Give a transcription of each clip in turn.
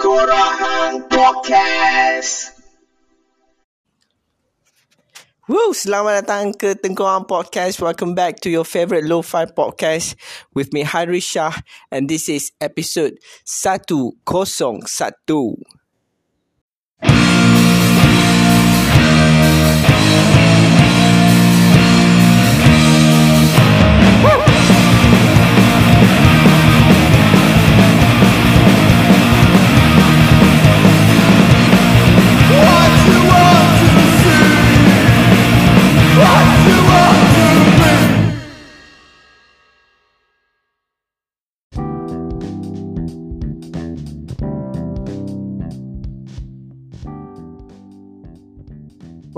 Tengkorak Podcast. Woo, selamat datang ke Tengkorang Podcast. Welcome back to your favorite lo-fi podcast with me Haris Shah and this is episode 101.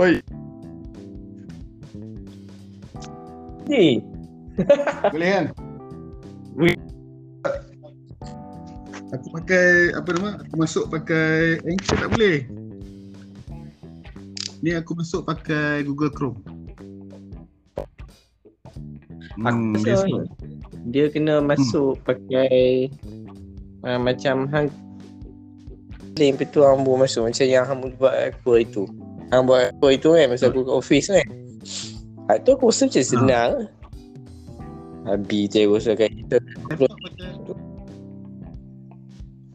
Oi, Ni. boleh kan? Aku pakai apa nama? Aku masuk pakai Anchor tak boleh. Ni aku masuk pakai Google Chrome. Aku dia sebab- dia kena masuk pakai uh, macam hang link tu hang boleh masuk macam yang hang buat aku itu. Hang buat aku itu kan masa aku kat office kan. Ha, tu aku rasa macam senang. Habis je aku rasa kat kita.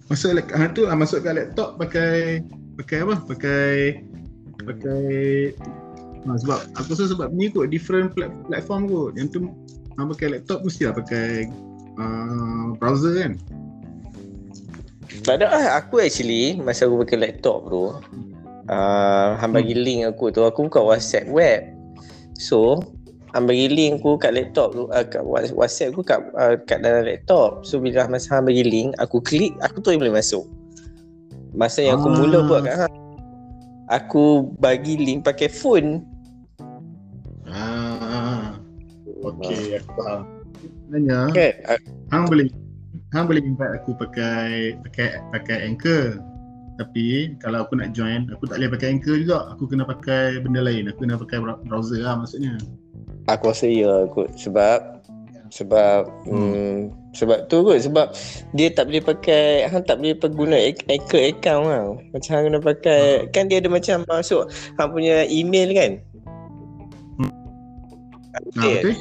Masuk lap- ha, tu ah, masuk kat laptop pakai pakai apa? Pakai pakai ha, sebab aku rasa sebab ni kot different plat- platform kot. Yang tu hang pakai laptop mesti lah pakai uh, browser kan. Tak ada lah. Aku actually masa aku pakai laptop tu uh, hang bagi link aku tu aku buka WhatsApp web. So hang bagi link aku kat laptop tu uh, kat Wha- WhatsApp aku kat uh, kat dalam laptop. So bila masa hang bagi link aku klik aku tu boleh masuk. Masa yang aku Ah. mula buat kat hang aku bagi link pakai phone. Ah. Okey, aku faham. Sebenarnya Kan? Uh, hang boleh hang boleh invite aku pakai pakai pakai Anchor. Tapi kalau aku nak join, aku tak boleh pakai Anchor juga. Aku kena pakai benda lain. Aku kena pakai browser lah maksudnya. Aku rasa ya kot sebab sebab hmm. hmm, sebab tu kot sebab dia tak boleh pakai hang tak boleh guna Anchor account tau. Macam hang kena pakai kan dia ada macam masuk hang punya email kan. Ha, Update. betul?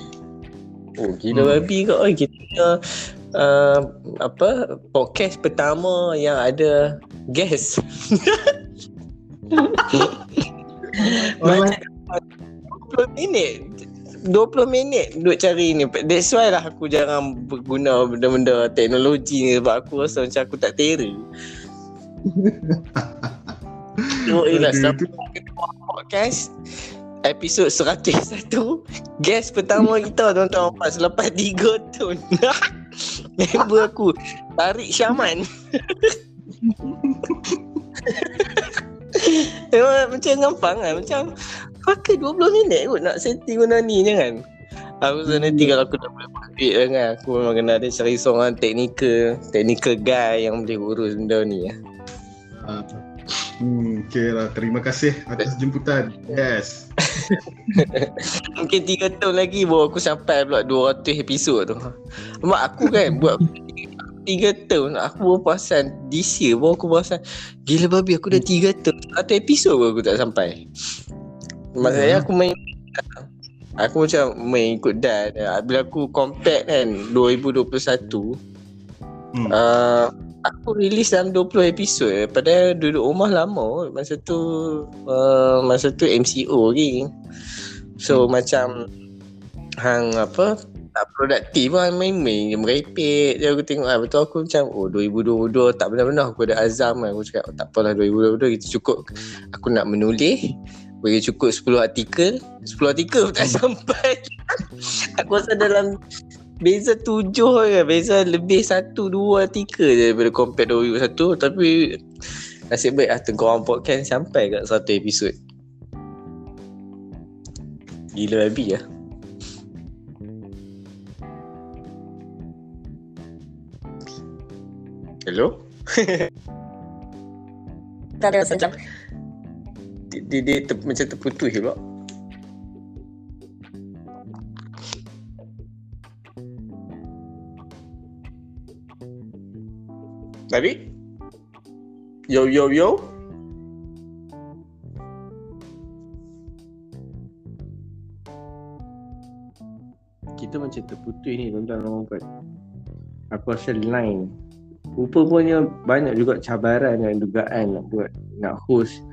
Oh gila Hmm. babi kot oi kita uh, apa podcast pertama yang ada guest. Macam 20 minit. 20 minit duk cari ni. That's why lah aku jarang berguna benda-benda teknologi ni Sebab aku rasa macam aku tak tera Selamat tu- datang ke podcast Episod 101 Guest pertama kita tuan-tuan. Selepas 3 tahun Member aku Tarik Syaman Memang macam gampang kan Macam Pakai 20 minit kot nak setting benda ni jangan Aku rasa nanti kalau aku dah boleh buat duit kan Aku memang kena ada cari seorang technical Technical guy yang boleh urus benda ni lah. Ah. Hmm, okay lah. Terima kasih atas jemputan. Yes. Mungkin 3 tahun lagi baru aku sampai pula 200 episod tu Mak aku kan buat 3 tahun aku baru perasan This year baru aku perasan Gila babi aku dah 3 tahun 100 episod aku tak sampai Maksudnya aku main Aku macam main ikut dan Bila aku compare kan 2021 Hmm. uh, Aku release dalam 20 episod. Padahal duduk rumah lama. Masa tu uh, Masa tu MCO lagi. So hmm. macam Hang apa Tak produktif lah Main-main. Je Merepek. Je aku tengok lah Betul aku macam Oh 2022 Tak benar-benar aku ada azam kan Aku cakap oh, tak apalah 2022 kita cukup. Aku nak menulis Bagi cukup 10 artikel. 10 artikel tak sampai. Aku rasa dalam Beza tujuh je Beza lebih satu dua artikel je Daripada compare 2021 Tapi Nasib baik lah Tengkorang podcast Sampai kat satu episod. Gila babi lah. Hello? Tak ada macam Dia, dia, dia ter, macam terputus je pula Tapi Yo yo yo. Kita macam terputus ni tuan-tuan dan puan. Aku rasa line. Rupanya banyak juga cabaran dan dugaan nak buat nak host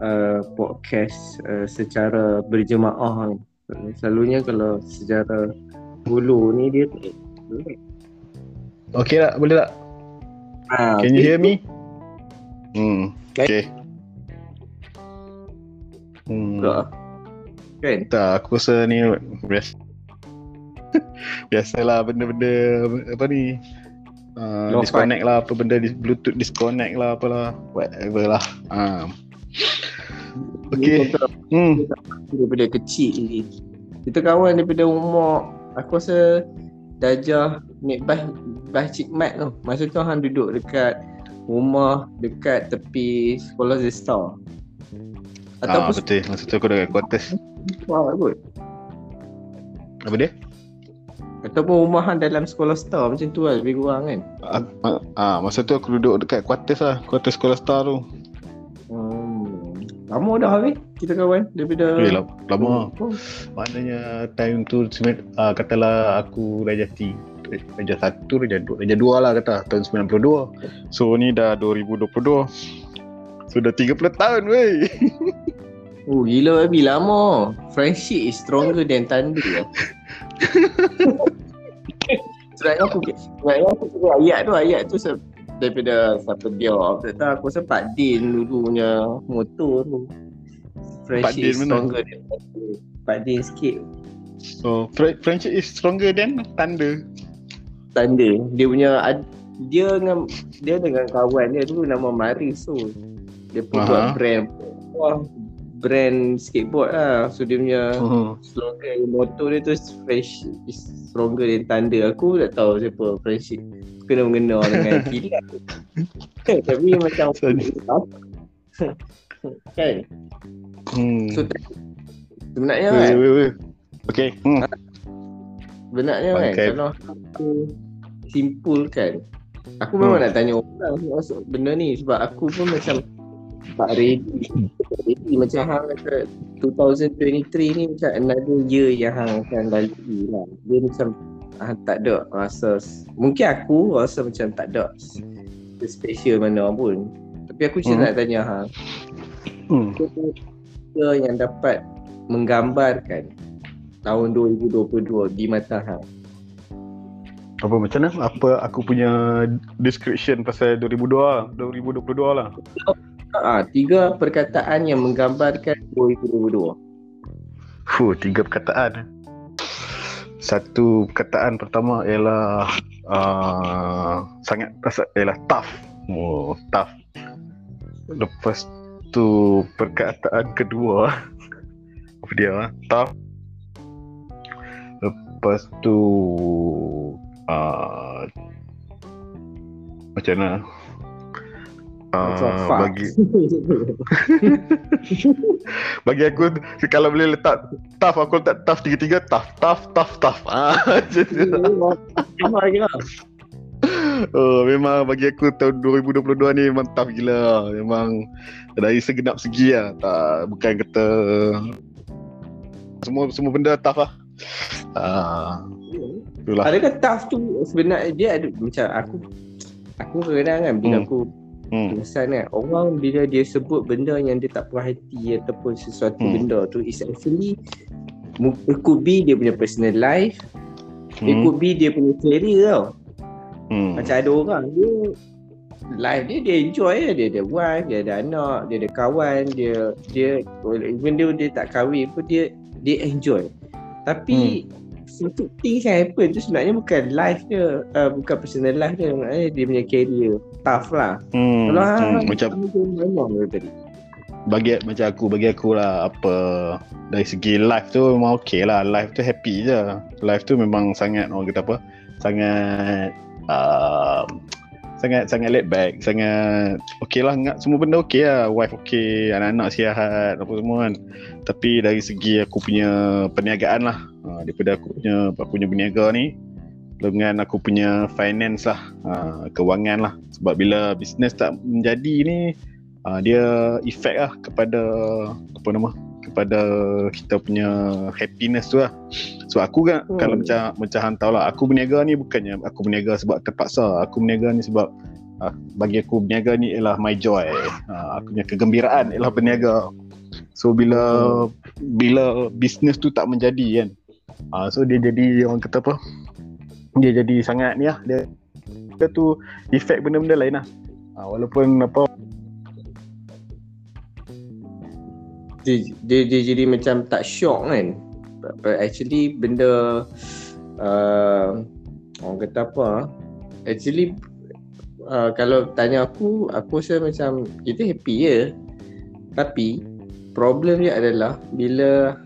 uh, podcast uh, secara berjemaah ni. Selalunya kalau secara hulu ni dia tak Okay tak? Boleh tak? Ah, Can you hear me? Hmm. Okay. Hmm. Tak. Kan? Tak, aku rasa ni biasa. Biasalah benda-benda apa ni uh, disconnect lah apa benda dis- bluetooth disconnect lah apalah whatever lah uh. Okay hmm. daripada kecil ni. Kita kawan daripada umur aku rasa darjah naik bas Cik Mat tu. Masa tu hang duduk dekat rumah dekat tepi sekolah The Star. ah, Ataupun betul masa tu aku dekat quarters sekolah kot. apa dia Ataupun rumah hang dalam sekolah Star macam tu lah lebih kurang kan. ah, ah, ah, masa tu aku duduk dekat quarters lah quarters sekolah star tu. Lama dah habis kita kawan daripada eh, lama, lama Oh, maknanya time tu ah, katalah aku Raja T Raja 1, Raja 2, Raja 2 lah kata tahun 92 so ni dah 2022 so dah 30 tahun weh Oh gila babi lama. Friendship is stronger than thunder. lah. Sebenarnya aku sebenarnya aku ayat tu ayat tu se- daripada siapa dia tak tahu aku rasa Pak Din dulunya motor tu. Pak Friendship Din is mana? stronger than thunder. Pak Din sikit so fr- friendship is stronger than thunder thunder. Dia punya dia dengan dia dengan kawan dia dulu nama Maris tu. Dia pun Aha. buat brand wah, brand skateboard lah. So dia punya uh-huh. slogan motor dia tu fresh is stronger than thunder aku tak tahu siapa friendship kena mengena dengan kilat tapi macam kan hmm. so sebenarnya kan weh, weh. okay hmm. sebenarnya kan Okay. kalau aku simpulkan aku memang Hmm. nak tanya orang masuk benda ni sebab aku pun macam tak ready. Tak ready macam hang kata 2023 ni macam another year yang hang akan lalui lah. Dia macam ah, tak ada rasa mungkin aku rasa macam tak ada special mana pun. Tapi aku cuma Hmm. nak tanya hang. Hmm. apa yang dapat menggambarkan tahun 2022 di mata hang? Apa macam mana? Apa aku punya description pasal 2002 lah 2022 lah Ah, tiga perkataan yang menggambarkan 2022. Fuh, tiga perkataan. Satu perkataan pertama ialah uh, sangat rasa ialah tough. Oh, tough. Lepas tu perkataan kedua apa dia ah? Tough. Lepas tu uh, macam mana? Uh, bagi bagi aku kalau boleh letak tough aku letak tough tiga-tiga tough tough tough tough. Ah macam Sama lah. oh, memang bagi aku tahun 2022 ni memang tough gila. Memang dari segenap segi lah. Tak bukan kata semua semua benda tough lah. Ah itulah. Adakah tough tu sebenarnya dia ada macam aku aku kadang-kadang kan bila Hmm. aku hmm. perasan kan orang bila dia sebut benda yang dia tak puas hati ataupun sesuatu Hmm. benda tu is actually it could be dia punya personal life it Hmm. could be dia punya career tau Hmm. Macam ada orang dia life dia dia enjoy dia ada wife, dia ada anak, dia ada kawan, dia dia even dia dia tak kahwin pun dia dia enjoy. Tapi satu things yang happen tu sebenarnya bukan life dia, uh, bukan personal life dia, maknanya dia punya career tough lah. Hmm. Kalau hmm. hang macam memang tadi. bagi macam aku bagi aku lah apa dari segi life tu memang okey lah life tu happy je life tu memang sangat orang kata apa sangat uh, sangat sangat laid back sangat okey lah semua benda okey lah wife okey anak-anak sihat apa semua kan tapi dari segi aku punya perniagaan lah uh, daripada aku punya aku punya berniaga ni dengan aku punya finance lah uh, kewangan lah. Sebab bila bisnes tak menjadi ni uh, dia efek lah kepada apa nama kepada kita punya happiness tu lah. So aku kan hmm. kalau macam macam hang tahu lah aku berniaga ni bukannya aku berniaga sebab terpaksa. Aku berniaga ni sebab uh, bagi aku berniaga ni ialah my joy. Uh, aku punya kegembiraan ialah berniaga. So bila hmm. bila bisnes tu tak menjadi kan uh, so dia jadi orang kata apa? Dia jadi sangat ni lah. Dia, dia tu efek benda-benda lain lah. Uh, walaupun apa dia, dia, dia jadi macam tak shock kan? But actually benda uh, orang kata apa actually uh, kalau tanya aku aku rasa macam kita happy je. Tapi problem dia adalah bila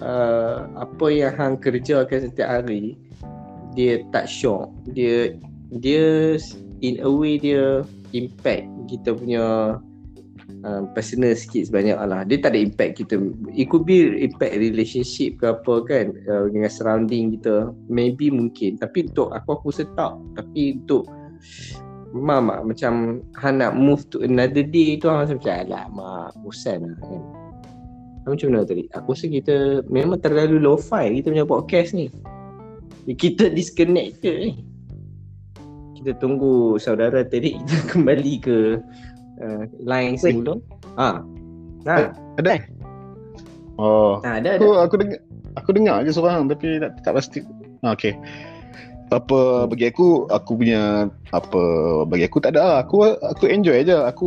uh, apa yang hang kerjakan setiap hari dia tak shock dia dia in a way dia impact kita punya uh, personal sikit sebanyak lah. Dia tak ada impact kita it could be impact relationship ke apa kan uh, dengan surrounding kita. Maybe mungkin. Tapi untuk aku aku setak tapi untuk Mama macam Han nak move to another day tu macam macam alah mak bosan lah kan macam mana tadi? Aku rasa kita memang terlalu low fi kita punya podcast ni. Kita disconnected ni. Kita tunggu saudara tadi kita kembali ke uh, line semula ha. Nah ada? Oh. Ha, ada, ada. aku aku dengar aku dengar je seorang tapi tak tak pasti. Ha, okey apa bagi aku aku punya apa bagi aku tak ada lah. aku aku enjoy aja. Aku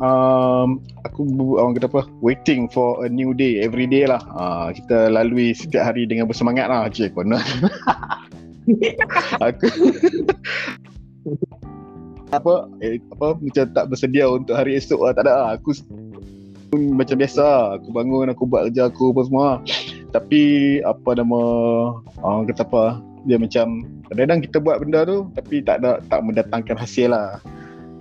um, aku orang kata apa waiting for a new day. Every day lah. Uh, kita lalui setiap hari dengan bersemangat lah cik kona aku apa eh, apa macam tak bersedia untuk hari esok lah. Tak ada lah. aku macam biasa aku bangun aku buat kerja aku apa semua. Tapi apa nama orang kata apa dia macam kadang-kadang kita buat benda tu tapi tak ada tak mendatangkan hasil lah.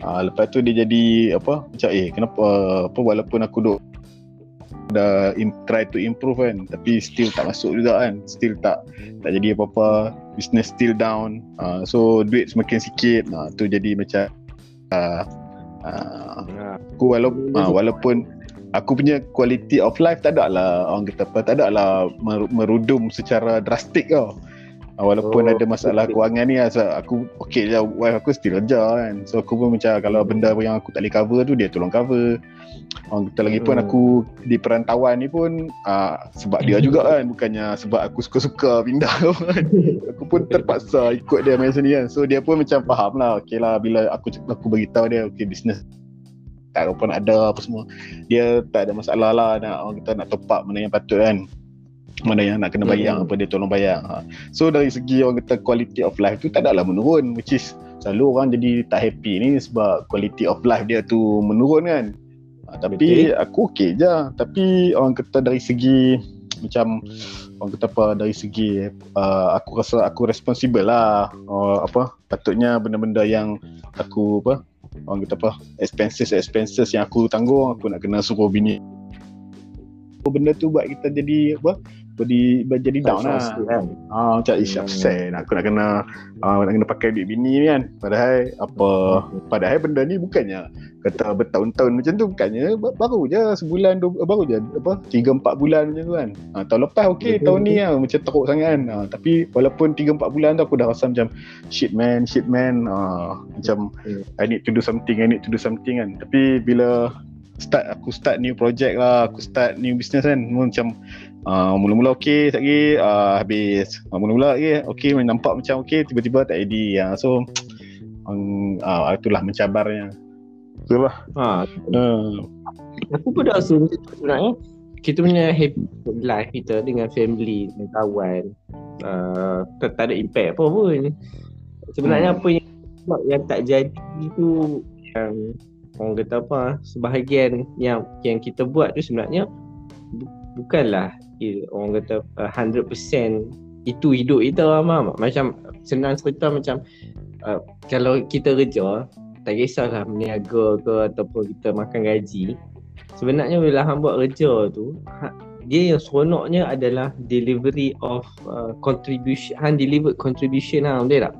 Uh, lepas tu dia jadi apa macam eh kenapa apa walaupun aku duk dah in, try to improve kan tapi still tak masuk juga kan. Still tak tak jadi apa-apa. Business still down. Uh, so duit semakin sikit. Uh, tu jadi macam uh, uh, aku walaupun, uh, walaupun aku punya quality of life tak ada lah. Orang kata apa tak ada lah merudum secara drastik tau walaupun oh, ada masalah okay. kewangan ni so aku okey je wife aku still kerja kan. So aku pun macam kalau benda yang aku tak boleh cover tu dia tolong cover. Orang kata lagi pun hmm. aku di perantauan ni pun uh, sebab dia juga kan bukannya sebab aku suka-suka pindah kan. Aku pun terpaksa ikut dia macam ni kan. So dia pun macam faham lah okey lah bila aku aku beritahu dia okey bisnes tak apa nak ada apa semua. Dia tak ada masalah lah nak orang kata nak top up mana yang patut kan mana yang nak kena bayar hmm. apa dia tolong bayar ha. so dari segi orang kata quality of life tu tak adalah menurun which is selalu orang jadi tak happy ni sebab quality of life dia tu menurun kan ha, tapi okay. aku okey je tapi orang kata dari segi macam orang kata apa dari segi uh, aku rasa aku responsible lah uh, apa patutnya benda-benda yang aku apa orang kata apa expenses expenses yang aku tanggung aku nak kena suruh bini benda tu buat kita jadi apa jadi jadi down lah. Kan? Ah macam ish upset aku nak kena uh, nak kena pakai duit bini ni kan. Padahal apa hmm. padahal benda ni bukannya kata bertahun-tahun macam tu bukannya baru je sebulan dua, baru je apa 3 4 bulan macam tu kan. Ah tahun lepas okey tahun ni lah macam teruk sangat kan. Ah, tapi walaupun 3 4 bulan tu aku dah rasa macam shit man shit man ah macam hmm. I need to do something I need to do something kan. Tapi bila start aku start new project lah aku start new business kan macam uh, mula-mula okey sekejap lagi. Uh, habis. Uh, mula-mula lagi okey nampak macam okey tiba-tiba tak jadi uh, so um, uh, itulah mencabarnya. Itulah. Ha. Uh. aku pun dah rasa sebenarnya kita punya happy life kita dengan family dengan kawan uh, tak, tak ada impact apa pun. Sebenarnya hmm. apa yang yang tak jadi itu yang orang kata apa sebahagian yang yang kita buat tu sebenarnya bu, bukanlah orang kata uh, 100% itu hidup. Kita lah macam senang cerita macam uh, kalau kita kerja tak kisahlah meniaga ke ataupun kita makan gaji. Sebenarnya bila hang buat kerja tu ha, dia yang seronoknya adalah delivery of uh, contribution hang deliver contribution hang betul tak?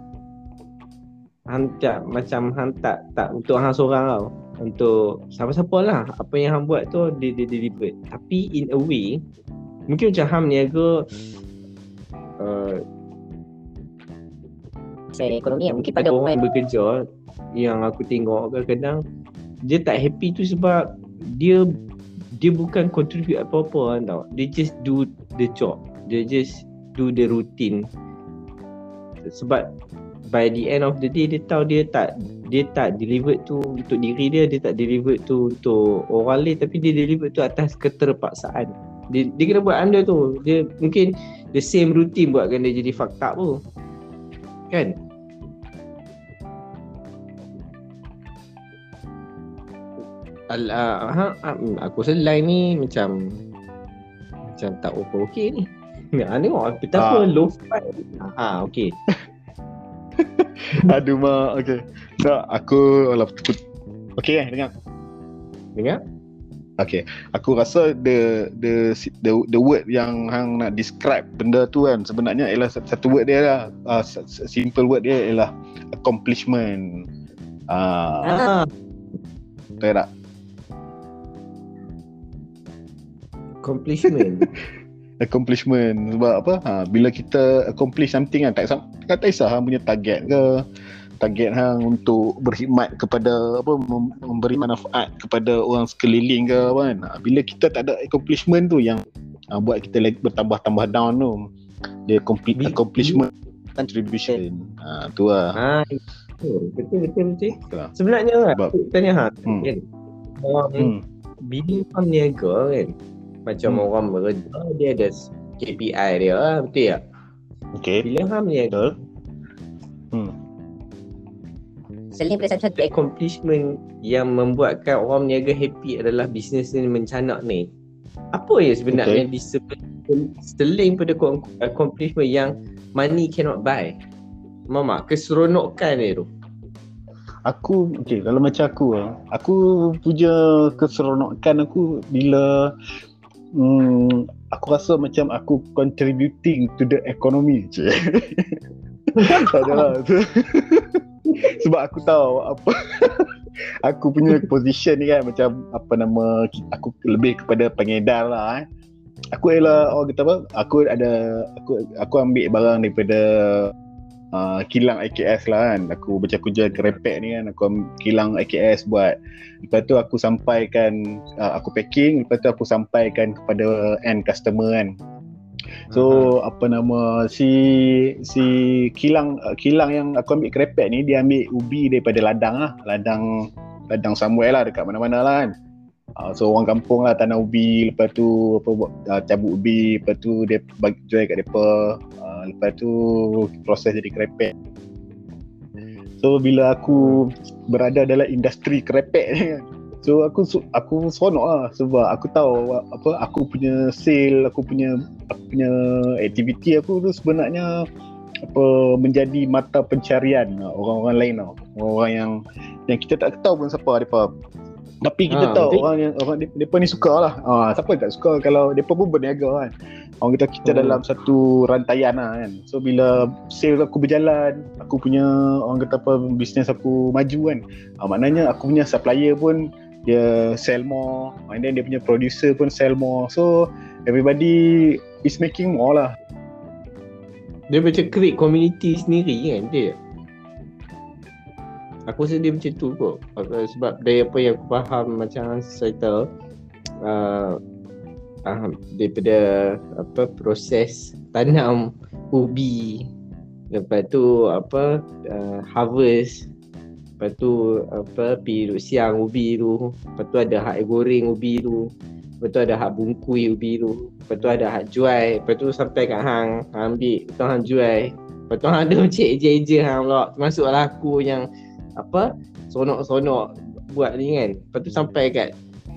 Hang tak macam hang tak tak untuk hang seorang tau. Untuk siapa-siapa lah apa yang hang buat tu dia, dia deliver. Tapi in a way mungkin macam hang niaga uh, Saya ekonomi yang mungkin pada ada orang bekerja yang aku tengok kadang-kadang dia tak happy tu sebab dia dia bukan contribute apa-apa kan tau. Dia just do the job. Dia just do the routine. Sebab by the end of the day dia tahu dia tak dia tak deliver tu untuk diri dia, dia tak deliver tu untuk orang lain tapi dia deliver tu atas keterpaksaan. Dia, dia kena buat anda tu. Dia mungkin the same routine buatkan dia jadi fucked up tu. Kan? Al, uh, ha, ha, hmm, aku rasa line ni macam macam tak okay, okay ni. Ya, tengok betapa Ah. low fi. Ha, okay. Aduh mak, okay. So, aku, okay eh, dengar. Dengar? Okay, aku rasa the the the the word yang hang nak describe benda tu kan sebenarnya ialah satu, word dia lah. Uh, simple word dia ialah accomplishment. Ah, uh, Ah, betul tak? accomplishment. Accomplishment sebab apa? Ha, bila kita accomplish something kan tak sam- tak kisah hang punya target ke target hang untuk berkhidmat kepada apa mem- memberi manfaat kepada orang sekeliling ke apa kan. Ha, bila kita tak ada accomplishment tu yang ha, buat kita lagi bertambah-tambah down tu. Dia complete Bi- accomplishment contribution. Ha, tu lah. ha, betul, betul, betul, betul. Lah. Sebenarnya Sebab- tanya ha, Hmm. kan, orang Hmm. bila orang niaga kan, macam Hmm. orang bekerja, dia ada KPI dia lah, betul tak? Okay. Bila orang niaga, Betul. Selain pada satu accomplishment yang membuatkan orang niaga happy adalah bisnes ni mencanak ni. Apa yang sebenarnya di sebelum seling pada co- accomplishment yang money cannot buy? Mama, keseronokan dia tu. Aku okay, kalau macam aku lah, aku punya keseronokan aku bila hmm, aku rasa macam aku contributing to the economy je. tak ada lah. Sebab aku tahu apa aku punya position ni kan macam apa nama aku lebih kepada pengedar lah eh. Aku ialah orang kata apa? Aku ada aku aku ambil barang daripada uh, kilang IKS lah kan aku macam aku jual kerepek ni kan aku am- kilang IKS buat lepas tu aku sampaikan uh, aku packing lepas tu aku sampaikan kepada end customer kan so apa nama si si kilang uh, kilang yang aku ambil kerepek ni dia ambil ubi daripada ladang lah. Ladang ladang somewhere lah dekat mana-mana lah kan. Uh, so orang kampung lah tanam ubi lepas tu apa buat uh, cabut ubi lepas tu dia bagi jual kat depa. Uh, lepas tu proses jadi kerepek. So bila aku berada dalam industri kerepek ni so aku aku seronok lah sebab aku tahu apa aku punya sale aku punya aku punya aktiviti aku tu sebenarnya apa menjadi mata pencarian uh, orang-orang lain tau orang-orang yang yang kita tak tahu pun siapa depa tapi kita Ah, tahu betul. orang yang orang de- depa ni suka lah. Ah, siapa yang tak suka kalau depa pun berniaga kan. Orang kita kita Hmm. dalam satu rantaian lah kan. So bila sales aku berjalan, aku punya orang kata apa bisnes aku maju kan. Ah, maknanya aku punya supplier pun dia sell more and then dia punya producer pun sell more. So everybody is making more lah. Dia macam create community sendiri kan dia. Aku rasa dia macam tu kot. Sebab dari apa yang aku faham macam societal uh, uh, daripada apa proses tanam ubi lepas tu apa uh, harvest lepas tu apa pergi duduk siang ubi tu. Lepas tu ada hak goreng ubi tu. Lepas tu ada hak bungkui ubi tu. Lepas tu ada hak jual. Lepas tu sampai kat hang. Ambil. Tu hang jual. Lepas tu hang ada macam eja-eja hang pula. Termasuklah aku yang apa seronok-seronok buat ni kan. Lepas tu sampai kat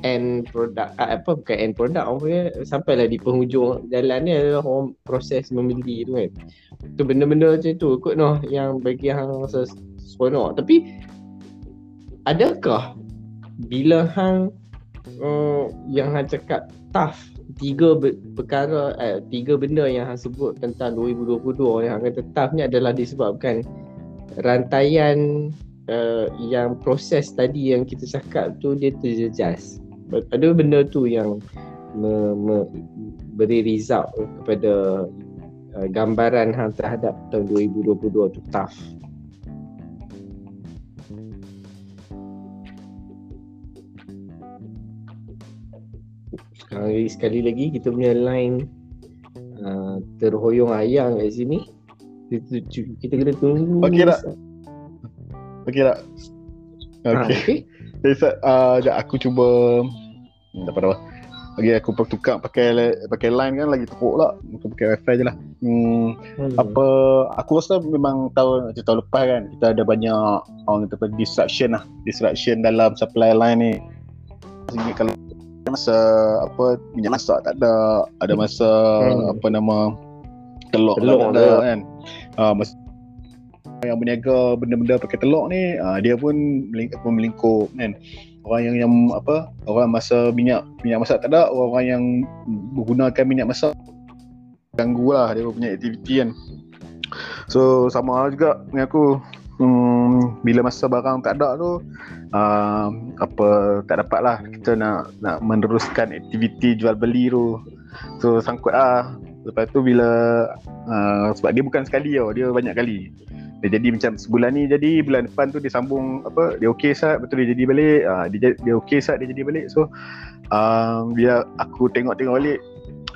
end product ah, apa bukan end product apa dia sampailah di penghujung jalan ni adalah orang proses membeli tu kan. Tu benda-benda macam tu kot noh yang bagi hang rasa seronok tapi adakah bila hang uh, yang hang cakap tough tiga be- perkara eh, tiga benda yang hang sebut tentang 2022 yang akan tetap ni adalah disebabkan rantaian uh, yang proses tadi yang kita cakap tu dia terjejas. Ada benda tu yang me, me, beri result kepada uh, gambaran hang terhadap tahun 2022 tu tough. Lagi, sekali lagi kita punya line uh, terhoyong ayang kat sini. Kita, kita kena tunggu. Okey tak? Okey tak? Ha, Okey. okay. Okay. Uh, aku cuba hmm, tak apa dah. Okay, aku tukar pakai pakai line kan lagi teruk lah. Aku pakai wifi je lah. Hmm, Hmm. apa aku rasa memang tahun macam tahun lepas kan kita ada banyak orang kata disruption lah disruption dalam supply line ni Sehingga kalau masa apa minyak masak tak ada ada masa Hmm. apa nama telur, Telur tak ada ada. kan uh, masa yang berniaga benda-benda pakai telur ni uh, dia pun melingkup kan orang yang yang apa orang masa minyak minyak masak tak ada orang yang menggunakan minyak masak ganggu lah dia punya aktiviti kan so sama juga dengan aku hmm, bila masa barang tak ada tu uh, apa tak dapat lah. Kita nak nak meneruskan aktiviti jual beli tu. So sangkut lah. Lepas tu bila uh, sebab dia bukan sekali tau dia banyak kali. Dia jadi macam sebulan ni jadi bulan depan tu dia sambung apa dia okey sat betul dia jadi balik. Uh, dia dia okey sat dia jadi balik. So uh, bila aku tengok-tengok balik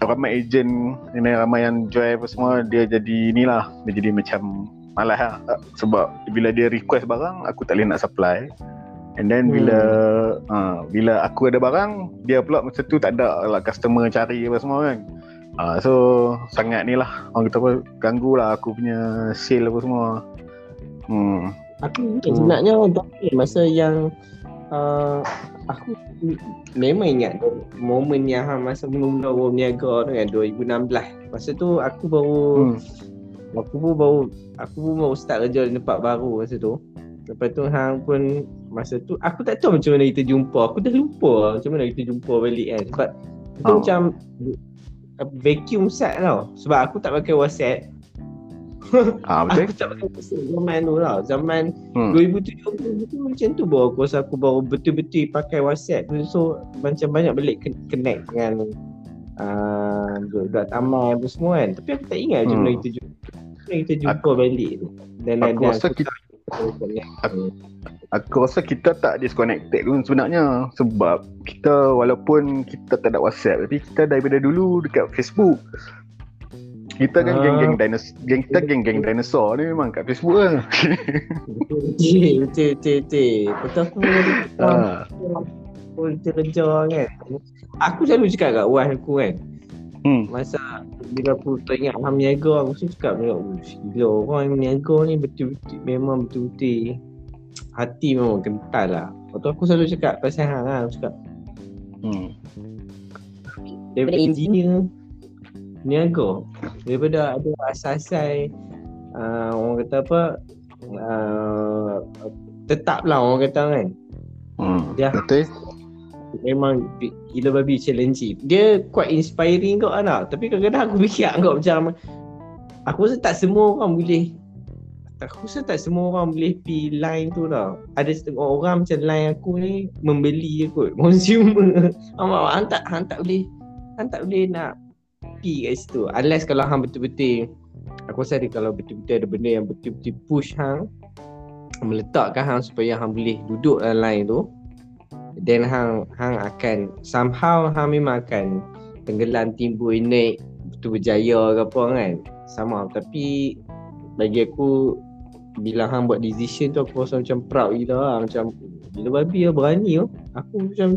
ramai ejen ramai yang jual apa semua dia jadi inilah dia jadi macam malas lah sebab bila dia request barang aku tak boleh nak supply and then bila uh, bila aku ada barang dia pula masa tu tak ada lah customer cari apa semua kan uh, so sangat ni lah orang kata apa ganggu lah aku punya sale apa semua hmm. Aku ingat sebenarnya tapi masa yang uh, aku memang ingat momen yang hang masa mula-mula berniaga tu kan 2016. Masa tu aku baru Hmm. Aku pun baru aku pun baru start kerja di tempat baru masa tu. Lepas tu hang pun masa tu aku tak tahu macam mana kita jumpa. Aku dah lupa macam mana kita jumpa balik kan. Sebab Oh. macam uh, vacuum set tau. Sebab aku tak pakai WhatsApp. Ah betul. Aku tak pakai WhatsApp zaman tu tau. Zaman Hmm. 2017 tu macam tu baru aku rasa aku baru betul-betul pakai WhatsApp tu so macam banyak balik con- connect dengan uh, budak taman apa semua kan tapi aku tak ingat macam Hmm. mana kita jumpa mana kita jumpa balik tu dan Aku dan rasa kita Aku rasa kita tak disconnected pun sebenarnya sebab kita walaupun kita tak ada WhatsApp tapi kita daripada dulu dekat Facebook. Kita kan Ah. geng-geng dinosaur, geng kita geng-geng dinosaur ni memang kat Facebook lah. betul betul betul betul betul aku Ah. Kita kerja kan aku selalu cakap kat wife aku kan Hmm. Masa bila aku teringat Ham Niaga aku selalu cakap gila orang yang Niaga ni betul-betul memang betul-betul hati memang kental lah. Lepas tu aku selalu cakap pasal hang lah aku cakap Hmm. daripada engineer Niaga daripada ada asasai uh, orang kata apa uh, tetap lah orang kata kan Hmm. Dia- Betul. Memang gila babi challenging. Dia quite inspiring kau anak. Tapi kadang-kadang aku fikir kau macam aku rasa tak semua orang boleh aku rasa tak semua orang boleh pi line tu tau. Ada setengah orang macam line aku ni membeli je kot. Consumer. Amak hang tak hang tak boleh hang tak boleh nak pi kat situ. Unless kalau hang betul-betul aku rasa dia kalau betul-betul ada benda yang betul-betul push hang meletakkan hang supaya hang boleh duduk dalam line tu then hang hang akan somehow hang memang akan tenggelam timbul naik betul berjaya ke apa kan sama tapi bagi aku bila hang buat decision tu aku rasa macam proud gila lah macam gila babi lah berani tu aku macam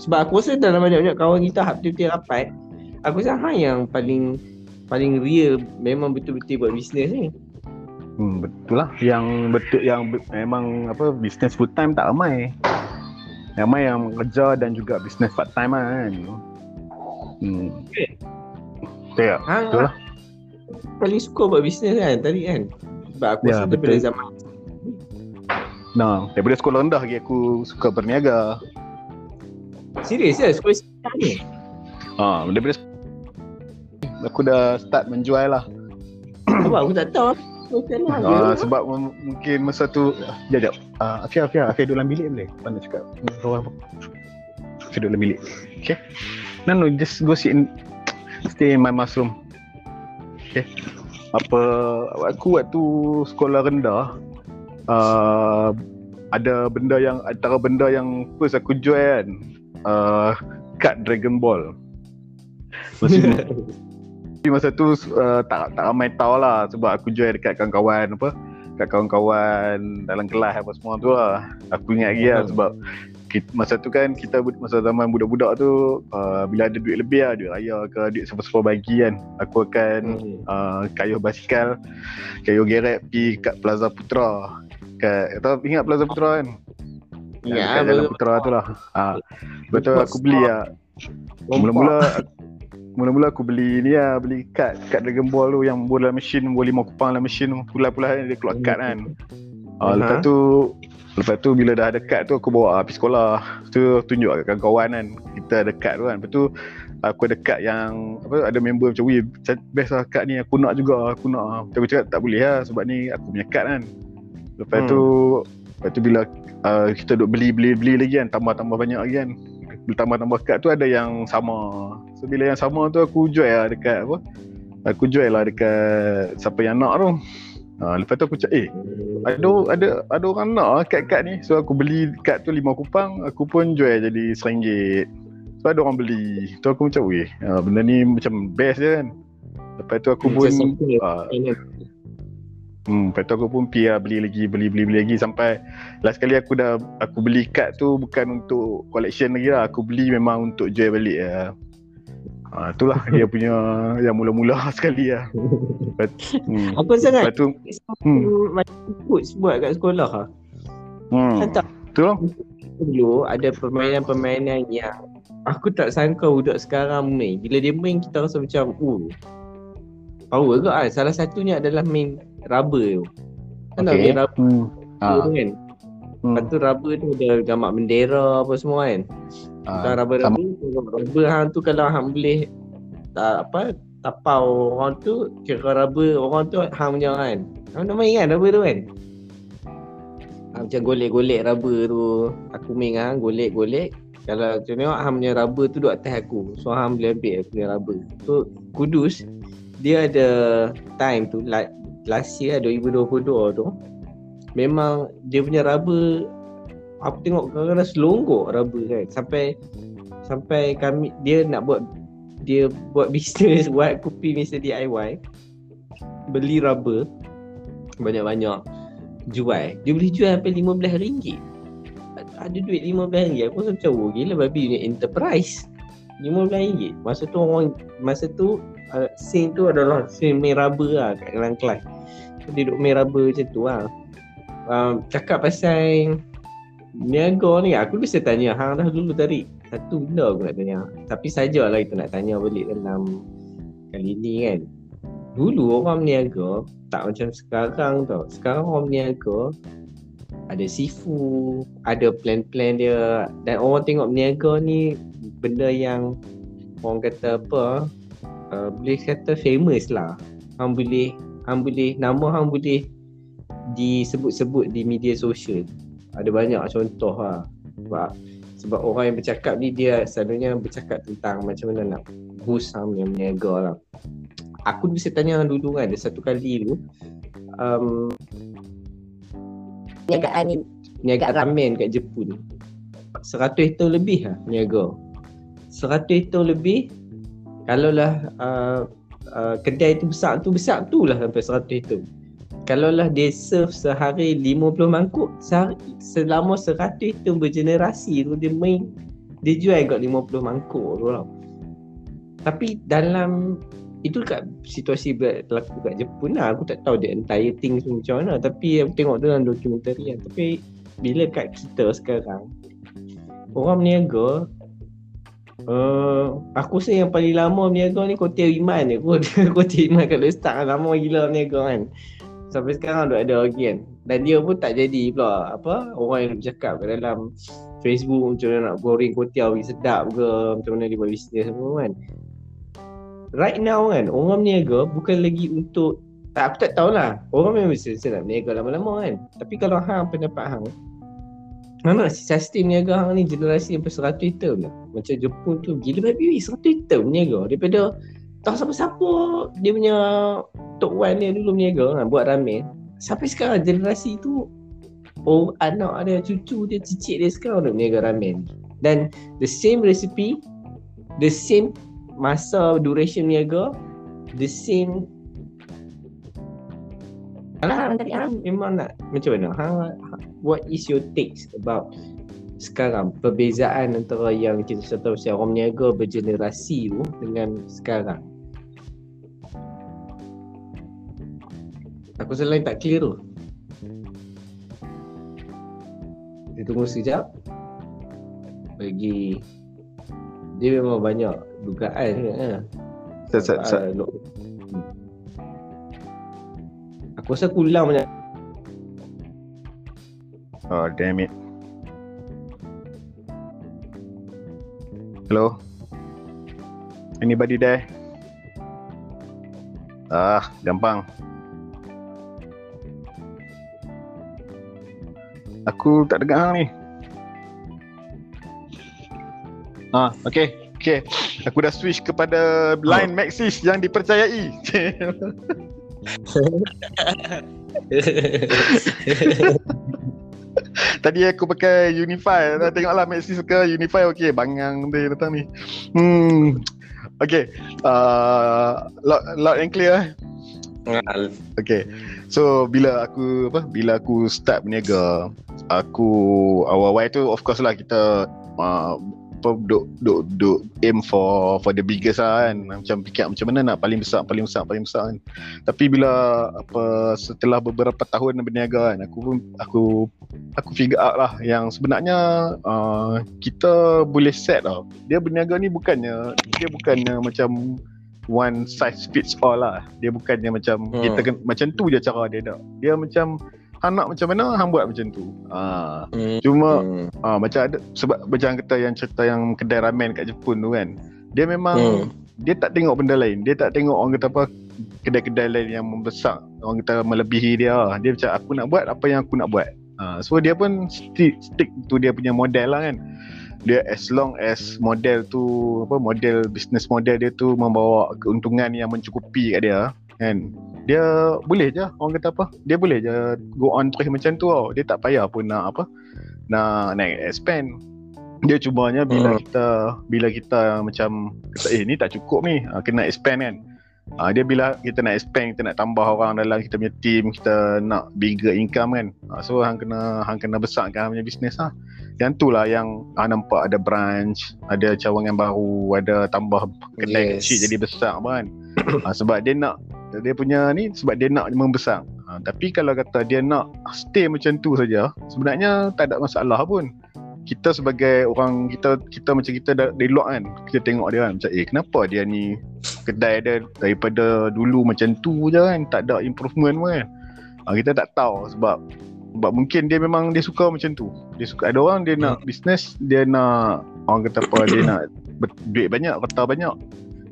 sebab aku rasa dalam banyak-banyak kawan kita hak betul-betul rapat aku rasa hang yang paling paling real memang betul-betul buat bisnes ni Hmm, betul lah. Yang betul yang memang apa bisnes full time tak ramai. Ramai yang kerja dan juga bisnes part time lah kan. Hmm. Betul tak? hang Betul lah. paling suka buat bisnes kan tadi kan sebab aku Ya, rasa daripada zaman Nah, daripada sekolah rendah lagi aku suka berniaga. serius lah sekolah sekolah ni Ha, daripada aku dah start menjual lah. Apa aku tak tahu. Macam mana? Ha, sebab m- mungkin masa tu Sekejap, sekejap. Uh, Afia, Afia, Afia duduk dalam bilik boleh? Apa nak cakap? Orang apa? Afia duduk dalam bilik. Okay? No, no, just go sit in, stay in my mushroom. Okay? Apa, aku waktu sekolah rendah, uh, ada benda yang, antara benda yang first aku jual kan, uh, kad Dragon Ball. Tapi masa tu uh, tak tak ramai tahu lah sebab aku jual dekat kawan-kawan apa dekat kawan-kawan dalam kelas apa semua tu lah. Aku ingat lagi lah Hmm. sebab kita, masa tu kan kita masa zaman budak-budak tu uh, bila ada duit lebih lah duit raya ke duit sepa-sepa bagi kan aku akan Hmm. uh, kayuh basikal kayuh geret pergi kat Plaza Putra kat tahu ingat Plaza Putra kan Ya, dekat Jalan. Putra tu lah ha. betul aku beli lah Mula-mula Mula-mula aku beli ni lah Beli kad Kad Dragon Ball tu Yang boleh dalam mesin Boleh lima kupang dalam mesin tu Pulai-pulai dia keluar kad kan. uh, Lepas Aha. tu Lepas tu bila dah ada kad tu Aku bawa pergi sekolah. Tu tunjuk kat kawan-kawan kan Kita ada kad tu kan. Lepas tu Aku ada kad yang apa Ada member macam Weh best lah kad ni Aku nak juga Aku nak. Tu aku cakap tak boleh lah Sebab ni aku punya kad kan. Lepas Hmm. tu Lepas tu bila uh, Kita duk beli-beli-beli lagi kan Tambah-tambah banyak lagi kan. Tambah-tambah kad tu ada yang sama So bila yang sama tu aku jual lah dekat apa? Aku jual lah dekat siapa yang nak tu. Ha, Lepas tu aku cakap eh ada ada ada orang nak lah kad-kad ni. So aku beli kad tu lima kupang Aku pun jual jadi RM1 So ada orang beli. Tu aku macam weh ha, benda ni macam best je kan. Lepas tu aku pun Macam siapa ha, Hmm, lepas tu aku pun pergi lah beli lagi, beli beli beli lagi sampai last kali aku dah aku beli kad tu bukan untuk collection lagi lah. Aku beli memang untuk jual balik lah. Ha, itulah dia punya yang mula-mula sekali lah. Lepas, hmm. Apa sangat? lepas tu, Hmm. Macam coach buat kat sekolah ha. hmm. Kan tak Betul lah. dulu ada permainan-permainan yang aku tak sangka budak sekarang main. Bila dia main kita rasa macam, "Uh, power ke kan?" Salah satunya adalah main rubber tu. Kan okay. Okay. main rubber Hmm. tu Ha. kan. Hmm. Lepas tu rubber tu ada gambar bendera apa semua kan. Ha. Bukan rubber-rubber, gambar rubber hang tu kalau hang boleh tak apa tapau orang tu kira rubber orang tu hang punya kan. Hang nak main kan rubber tu kan? Ha, macam golek-golek rubber tu Aku main hang golek-golek Kalau tu tengok hang punya rubber tu duduk atas aku So hang boleh ambil aku punya rubber So Kudus Dia ada time tu like, Last year 2022 tu Memang dia punya rubber Aku tengok kadang-kadang selonggok rubber kan. Sampai Sampai kami Dia nak buat Dia buat bisnes Buat kopi Mr. DIY Beli rubber Banyak-banyak jual. Dia boleh jual sampai RM15 ada duit RM15 aku rasa macam oh gila babi ni enterprise. RM15 masa tu orang masa tu uh, scene tu adalah scene main rubber lah kat dalam kelas. Dia duduk main macam tu lah um, cakap pasal niaga ni aku bisa tanya hang dah dulu tadi satu benda aku nak tanya tapi sajalah kita nak tanya balik dalam kali ni kan dulu orang berniaga tak macam sekarang tau. Sekarang orang berniaga ada sifu, ada plan-plan dia dan orang tengok berniaga ni benda yang orang kata apa uh, boleh kata famous lah. Hang boleh hang boleh nama hang boleh disebut-sebut di media sosial. Ada banyak contoh lah. Sebab sebab orang yang bercakap ni dia selalunya bercakap tentang macam mana nak boost hang yang berniaga lah. Aku bisa tanya dulu kan ada satu kali tu um, Perniagaan ni niaga ramen kat Jepun. 100 hektar lebih lah niaga 100 hektar lebih kalau lah uh, uh, kedai tu besar tu besar tu lah sampai 100 hektar kalau lah dia serve sehari 50 mangkuk sehari, selama 100 hektar bergenerasi tu dia main dia jual kat 50 mangkuk tu lah tapi dalam itu kat situasi berlaku kat Jepun lah. Aku tak tahu the entire thing tu macam mana. Tapi aku tengok dalam dokumentari kan tapi bila kat kita sekarang orang berniaga uh, aku rasa yang paling lama berniaga ni Kotia Iman je. Kot Kotia Iman kalau start kan lama gila berniaga kan sampai sekarang dah ada lagi kan dan dia pun tak jadi pula. Apa? Orang yang bercakap kat dalam Facebook macam mana nak goreng kuotiao bagi sedap ke macam mana dia buat bisnes semua kan. Right now kan orang berniaga bukan lagi untuk tak, aku tak tahulah. Orang memang mesti nak berniaga lama-lama kan. Tapi kalau hang pendapat hang Hang nak sustain niaga hang ni generasi sampai 100 tahun lah. Macam Jepun tu gila babi weh 100 tahun niaga daripada tak siapa-siapa dia punya top one dia dulu niaga kan buat ramen. Sampai sekarang generasi tu oh anak ada cucu dia cicit dia sekarang nak niaga ramen. Dan the same recipe the same masa duration niaga the same Alah, hang memang nak macam mana? Hang, what is your takes about sekarang perbezaan antara yang kita tahu pasal orang berniaga bergenerasi tu dengan sekarang aku rasa lain tak clear tu kita tunggu sekejap bagi dia memang banyak dugaan kan Sa- sa- sa- Ah, no. Aku rasa aku ulang banyak Oh damn it. Hello? Anybody there? Ah, gampang. Aku tak dengar hang ni. Ah, okay. Okay. Aku dah switch kepada line Maxis yang dipercayai. Tadi aku pakai Unify. Dah tengoklah Maxis ke Unify okey. Bangang dia datang ni. Hmm. Okay. Uh, loud, loud and clear eh. Okay. So bila aku apa bila aku start berniaga aku awal-awal tu of course lah kita uh, apa duk duk duk aim for for the biggest lah kan. Macam fikir macam mana nak paling besar paling besar paling besar kan. Tapi bila apa setelah beberapa tahun berniaga kan aku pun aku aku figure out lah yang sebenarnya uh, kita boleh set tau. Dia berniaga ni bukannya dia bukannya macam one size fits all lah dia bukannya macam Hmm. kita macam tu je cara dia tak dia macam hang nak macam mana hang buat macam tu ah Hmm. cuma Hmm. Ah macam ada sebab macam kata yang cerita yang kedai ramen kat Jepun tu kan. Dia memang Hmm. dia tak tengok benda lain. Dia tak tengok orang kata apa kedai-kedai lain yang membesar, orang kata melebihi dia. lah. Dia macam aku nak buat apa yang aku nak buat. Ah so dia pun stick stick tu dia punya model lah kan. Dia as long as model tu apa model business model dia tu membawa keuntungan yang mencukupi kat dia kan. Dia boleh je orang kata apa? Dia boleh je go on terus macam tu tau. Dia tak payah pun nak apa nak naik expand dia cumanya bila Hmm. kita bila kita macam kata eh ni tak cukup ni ha, kena expand kan ha, dia bila kita nak expand kita nak tambah orang dalam kita punya team kita nak bigger income kan ha, so hang kena hang kena besarkan hang punya business lah yang tu lah yang hang nampak ada branch ada cawangan baru ada tambah kedai Yes. kecil jadi besar apa kan. Ha, sebab dia nak dia punya ni sebab dia nak membesar ha, tapi kalau kata dia nak stay macam tu saja sebenarnya tak ada masalah pun. Kita sebagai orang kita kita macam kita dah- dari luar kan. Kita tengok dia kan macam eh kenapa dia ni kedai dia daripada dulu macam tu je kan? Tak ada improvement pun kan. Ha, kita tak tahu sebab sebab mungkin dia memang dia suka macam tu. Dia suka ada orang dia nak business dia nak orang kata apa dia nak ber- duit banyak harta banyak.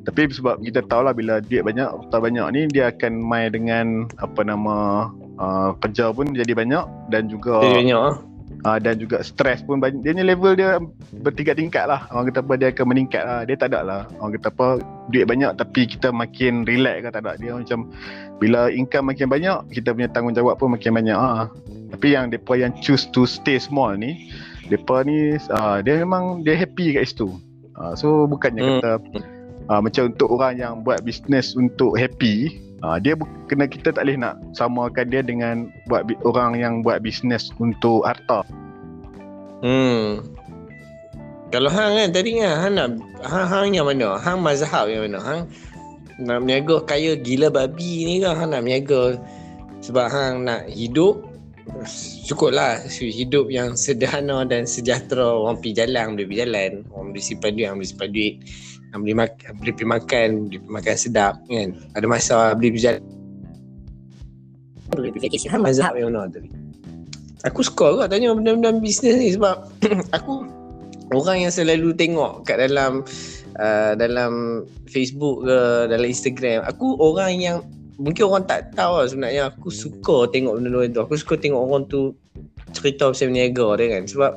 Tapi sebab kita tahu lah bila duit banyak harta banyak ni dia akan main dengan apa nama uh, kerja pun jadi banyak dan juga Jadi banyak ah. Uh, dan juga stres pun banyak. Dia punya level dia bertingkat-tingkat lah. Orang kata apa dia akan meningkat lah. Dia tak ada lah. Orang kata apa duit banyak tapi kita makin relax ke tak ada. Dia macam bila income makin banyak kita punya tanggungjawab pun makin banyak ah tapi yang depa yang choose to stay small ni depa ni uh, dia memang dia happy kat situ. Uh, so bukannya Hmm. kata uh, macam untuk orang yang buat bisnes untuk happy uh, dia kena kita tak boleh nak samakan dia dengan buat orang yang buat bisnes untuk harta Hmm. Kalau hang kan tadi kan hang nak hang, hang yang mana? Hang mazhab yang mana? Hang nak berniaga kaya gila babi ni kan hang nak berniaga sebab hang nak hidup cukuplah hidup yang sederhana dan sejahtera orang pergi jalan boleh pergi jalan orang boleh simpan duit orang boleh simpan duit orang boleh, mak- boleh pergi makan boleh pergi makan sedap kan ada masa boleh pergi jalan boleh pergi mazhab yang mana tadi Aku suka juga tanya benda-benda bisnes ni sebab aku orang yang selalu tengok kat dalam uh, dalam Facebook ke dalam Instagram. Aku orang yang mungkin orang tak tahu lah sebenarnya aku suka tengok benda-benda tu. Aku suka tengok orang tu cerita pasal berniaga dia kan sebab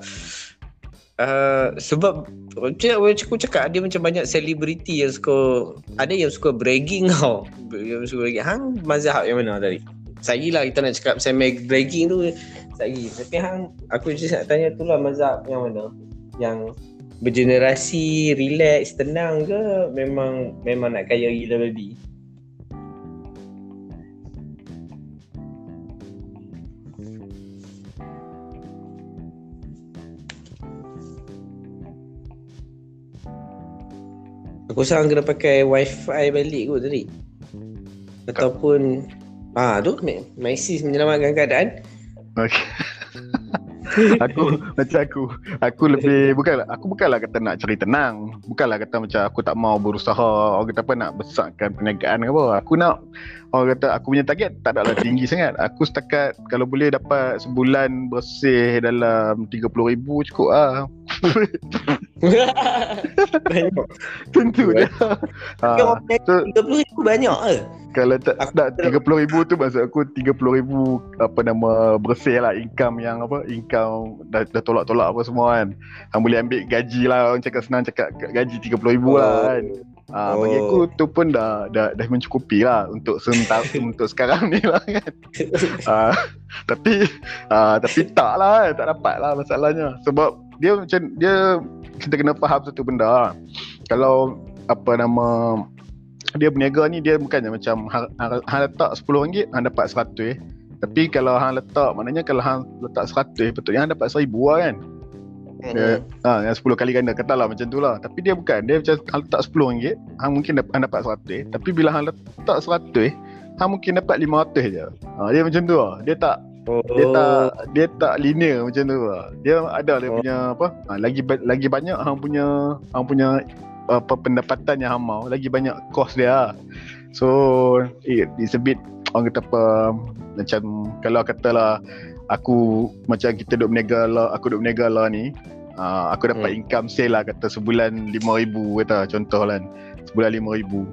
Uh, sebab macam aku cakap dia macam banyak selebriti yang suka ada yang suka bragging tau. Yang suka bragging. Hang mazhab yang mana tadi? Saya lah kita nak cakap pasal bragging tu. Saya tapi hang aku just nak tanya tu lah mazhab yang mana? Yang bergenerasi relax tenang ke? Memang memang nak kaya gila babi Aku rasa kena pakai wifi balik kot tadi. Ataupun Ah tu My sis menyelamatkan keadaan. Okay. aku macam aku aku lebih bukanlah aku bukanlah kata nak cari tenang. Bukanlah kata macam aku tak mau berusaha orang kata apa nak besarkan perniagaan ke apa. Aku nak orang kata aku punya target tak adalah tinggi sangat. Aku setakat kalau boleh dapat sebulan bersih dalam 30,000 cukup ah Banyak. Tentu dia ha, so, 30,000 banyak ke? kalau tak tak 30,000 tu maksud aku 30,000 apa nama bersih lah income yang apa income dah, dah tolak-tolak apa semua kan. Hang boleh ambil gaji lah orang cakap senang cakap gaji 30,000 oh. lah kan Ah, oh. bagi aku tu pun dah dah dah mencukupi lah untuk sementara untuk sekarang ni lah kan. ah, tapi ah, tapi tak lah tak dapat lah masalahnya sebab dia macam dia kita kena faham satu benda lah. Kalau apa nama dia berniaga ni dia bukannya macam hang, hang letak RM10 hang dapat RM100 eh. Tapi kalau hang letak maknanya kalau hang letak RM100 patutnya hang dapat RM1000 lah kan. Dia, mm-hmm. ha, yang 10 kali ganda katalah macam tu lah. Tapi dia bukan. Dia macam hang letak RM10 Hang mungkin dapat, hang dapat 100 Tapi bila hang letak 100 Hang mungkin dapat 500 je. Ha, Dia macam tu lah. Dia tak oh. Dia tak Dia tak linear macam tu lah. Dia ada dia oh. punya apa? Ha, Lagi lagi banyak hang punya Hang punya apa pendapatan yang hang mau Lagi banyak cost dia lah. So it, It's a bit Orang kata apa Macam Kalau katalah aku macam kita duduk berniaga lah, aku duduk berniaga lah ni, uh, aku dapat hmm. income sale lah kata sebulan RM5,000 kata contoh kan. Sebulan RM5,000. Uh,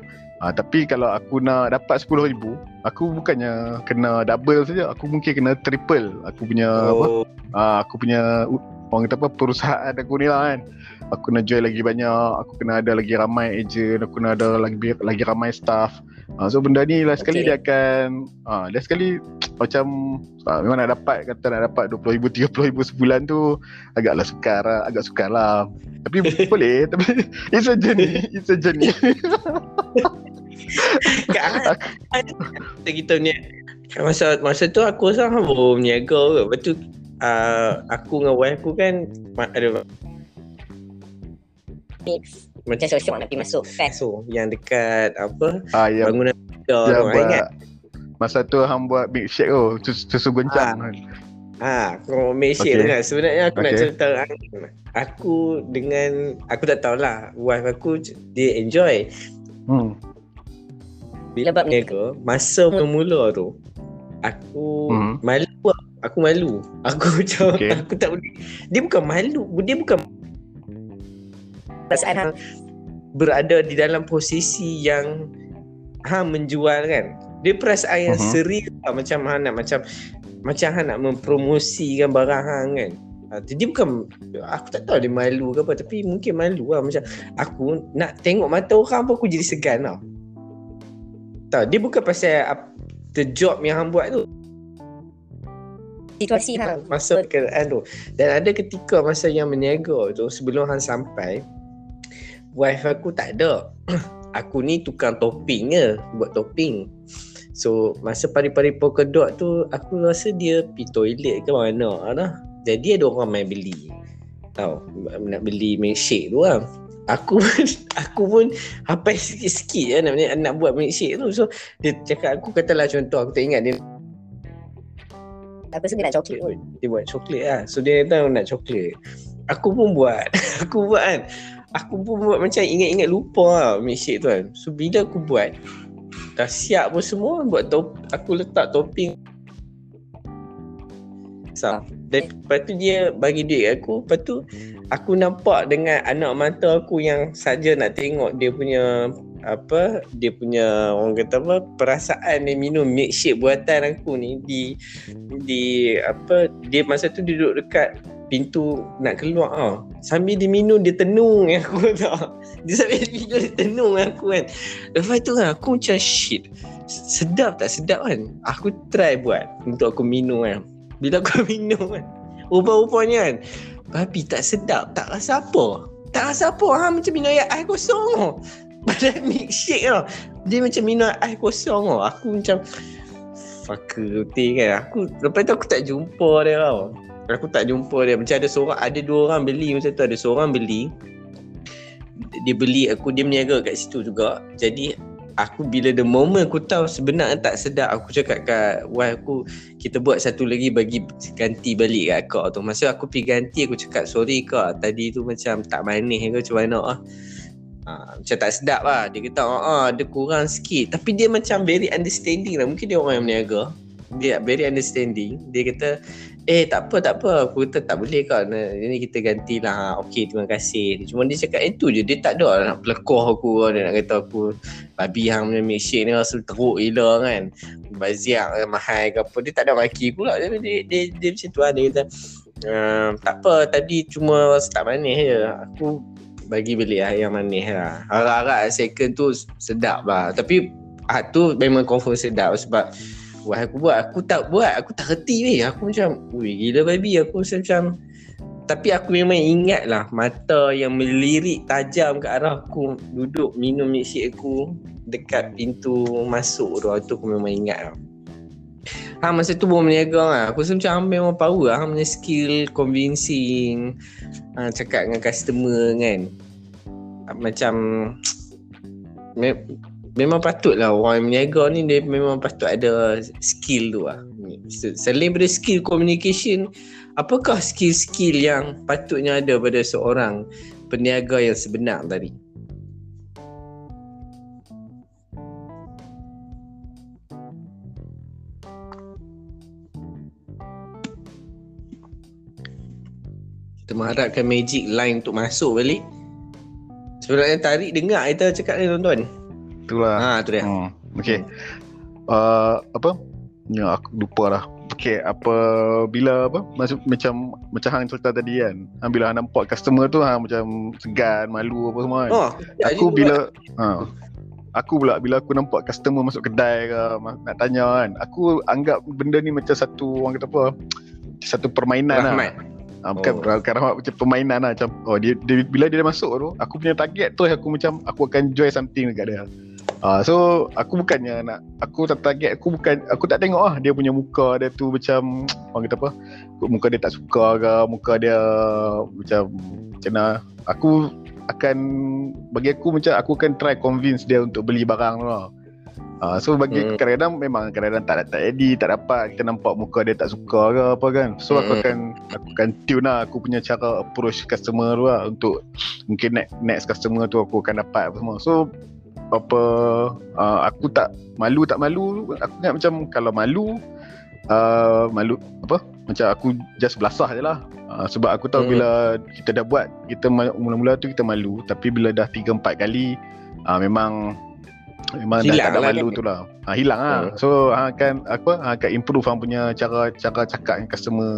ah, tapi kalau aku nak dapat RM10,000, aku bukannya kena double saja, aku mungkin kena triple aku punya oh. apa? Uh, aku punya orang kata apa perusahaan aku ni lah kan. Aku nak jual lagi banyak, aku kena ada lagi ramai agent, aku kena ada lagi lagi ramai staff. Uh, so benda ni sekali okay. dia akan uh, dia sekali macam uh, memang nak dapat kata nak dapat 20,000 30,000 sebulan tu agaklah sukar lah, agak sukar lah. Tapi boleh tapi it's a journey, it's a journey. kita ni masa masa tu aku rasa baru berniaga ke. Lepas tu uh, aku dengan wife aku kan ada macam sosial nak pergi masuk kan so yang dekat apa ah, yang, bangunan yang tu ingat masa tu hang buat milkshake tu susu goncang ah. Ha, kau milkshake okay. tu kan Sebenarnya aku okay. nak cerita Aku dengan Aku tak tahulah Wife aku Dia enjoy hmm. Bila bab niaga Masa hmm. mula tu Aku hmm. Malu Aku malu Aku macam okay. Aku tak boleh Dia bukan malu Dia bukan perasaan hang berada di dalam posisi yang hang menjual kan dia perasaan yang uh-huh. serius lah, macam hang nak macam macam hang nak mempromosikan barang hang kan Ha, dia bukan aku tak tahu dia malu ke apa tapi mungkin malu lah macam aku nak tengok mata orang apa aku jadi segan tau. Tahu dia bukan pasal the job yang hang buat tu. Situasi hang masa keadaan tu. Dan ada ketika masa yang berniaga tu sebelum hang sampai wife aku tak ada. aku ni tukang topping je, buat topping. So masa pari-pari polka dot tu aku rasa dia pergi toilet ke mana lah. Jadi ada orang main beli. Tahu nak beli milkshake tu lah. Aku pun aku pun apa sikit-sikit ya, nak nak buat milkshake tu. So dia cakap aku katalah contoh aku tak ingat dia Aku rasa dia nak coklat pun. Dia buat coklat lah. So dia tahu nak coklat. Aku pun buat. aku buat kan aku pun buat macam ingat-ingat lupa lah milkshake tu kan. So bila aku buat dah siap pun semua buat top aku letak topping. Sam. Dan lepas tu dia bagi duit aku Lepas tu aku nampak dengan anak mata aku yang saja nak tengok dia punya apa dia punya orang kata apa perasaan dia minum milkshake buatan aku ni di di apa dia masa tu duduk dekat pintu nak keluar ah sambil dia minum dia tenung aku tau. Dia sambil minum dia tenung aku kan. Lepas tu kan aku macam shit sedap tak sedap kan? Aku try buat untuk aku minum kan. Bila aku minum kan rupa-rupanya kan babi tak sedap. Tak rasa apa? Tak rasa apa? Ha macam minum air, kosong Padahal milkshake tau. Dia macam minum air kosong tau. Aku macam Fucker betul kan? Aku Lepas tu aku tak jumpa dia tau. Aku tak jumpa dia. Macam ada seorang Ada dua orang beli macam tu. Ada seorang beli. Dia beli aku Dia meniaga kat situ juga. Jadi Aku bila the moment aku tahu sebenarnya tak sedap Aku cakap kat wife aku Kita buat satu lagi bagi ganti balik kat akak. Tu. Masa aku pergi ganti aku cakap sorry kak. Tadi tu macam tak manis ke macam mana ah Ha, macam tak sedap lah. Dia kata oh, oh, dia kurang sikit. Tapi dia macam very understanding lah. Mungkin dia orang yang meniaga Dia very understanding. Dia kata Eh tak apa tak apa. Aku kata tak boleh kau Ini kita gantilah. Okay terima kasih. Cuma dia cakap itu je. Dia tak ada nak pelekoh aku. Dia nak kata aku Babi hang punya milkshake ni Rasa teruk gila kan. Baziak mahal ke apa. Dia tak ada maki pula. Dia, dia, dia, dia macam tu lah. Dia kata Uh, tak apa. Tadi cuma tak manis je. Aku bagi beli lah yang manis lah. Harap-harap second tu sedap lah. Tapi ah, tu memang confirm sedap sebab Wah aku buat, aku tak buat, aku tak reti weh. Aku macam, wih gila baby. Aku rasa macam, tapi aku memang ingat lah mata yang melirik tajam ke arah aku duduk minum milkshake aku dekat pintu masuk tu. Itu aku memang ingat lah. Ha masa tu baru meniaga lah. Aku rasa macam memang power lah. Ha punya skill convincing. Ha, cakap dengan customer kan. Macam me- memang patut lah orang meniaga ni dia memang patut ada skill tu lah. Selain daripada skill communication, apakah skill-skill yang patutnya ada pada seorang peniaga yang sebenar tadi? Kita mengharapkan magic line untuk masuk balik. Sebenarnya tarik dengar kita cakap ni tuan-tuan. Itulah. Ha tu dia. Hmm. Okay. Uh, apa? Ya, aku lupa lah. Okay, apa bila apa masuk macam macam hang cerita tadi kan. Hang bila hang nampak customer tu hang macam segan, malu apa semua kan. Oh, aku bila ha, aku pula bila aku nampak customer masuk kedai ke nak tanya kan. Aku anggap benda ni macam satu orang kata apa? Satu permainan Rahmat. lah. Ha, bukan Oh. rahmat macam permainan lah macam oh dia, dia bila dia dah masuk tu aku punya target tu aku macam aku akan join something dekat dia. Ah so aku bukannya nak aku tak target aku bukan aku tak tengok ah dia punya muka dia tu macam orang kata apa muka dia tak suka ke muka dia macam macam mana aku akan bagi aku macam aku akan try convince dia untuk beli barang tu lah. Ah so bagi Hmm. kadang-kadang memang kadang-kadang tak tak jadi tak dapat kita nampak muka dia tak suka ke apa kan. So aku Hmm. akan aku akan tune lah aku punya cara approach customer tu lah untuk mungkin next, next customer tu aku akan dapat apa semua. So apa uh, aku tak malu tak malu aku ingat macam kalau malu uh, malu apa macam aku just belasah je lah uh, sebab aku tahu Hmm. bila kita dah buat kita mula-mula tu kita malu tapi bila dah 3 4 kali uh, memang memang dah Hilang tak ada lah malu kan? tu lah ha, hilang lah so akan apa akan improve hang punya cara cara cakap dengan customer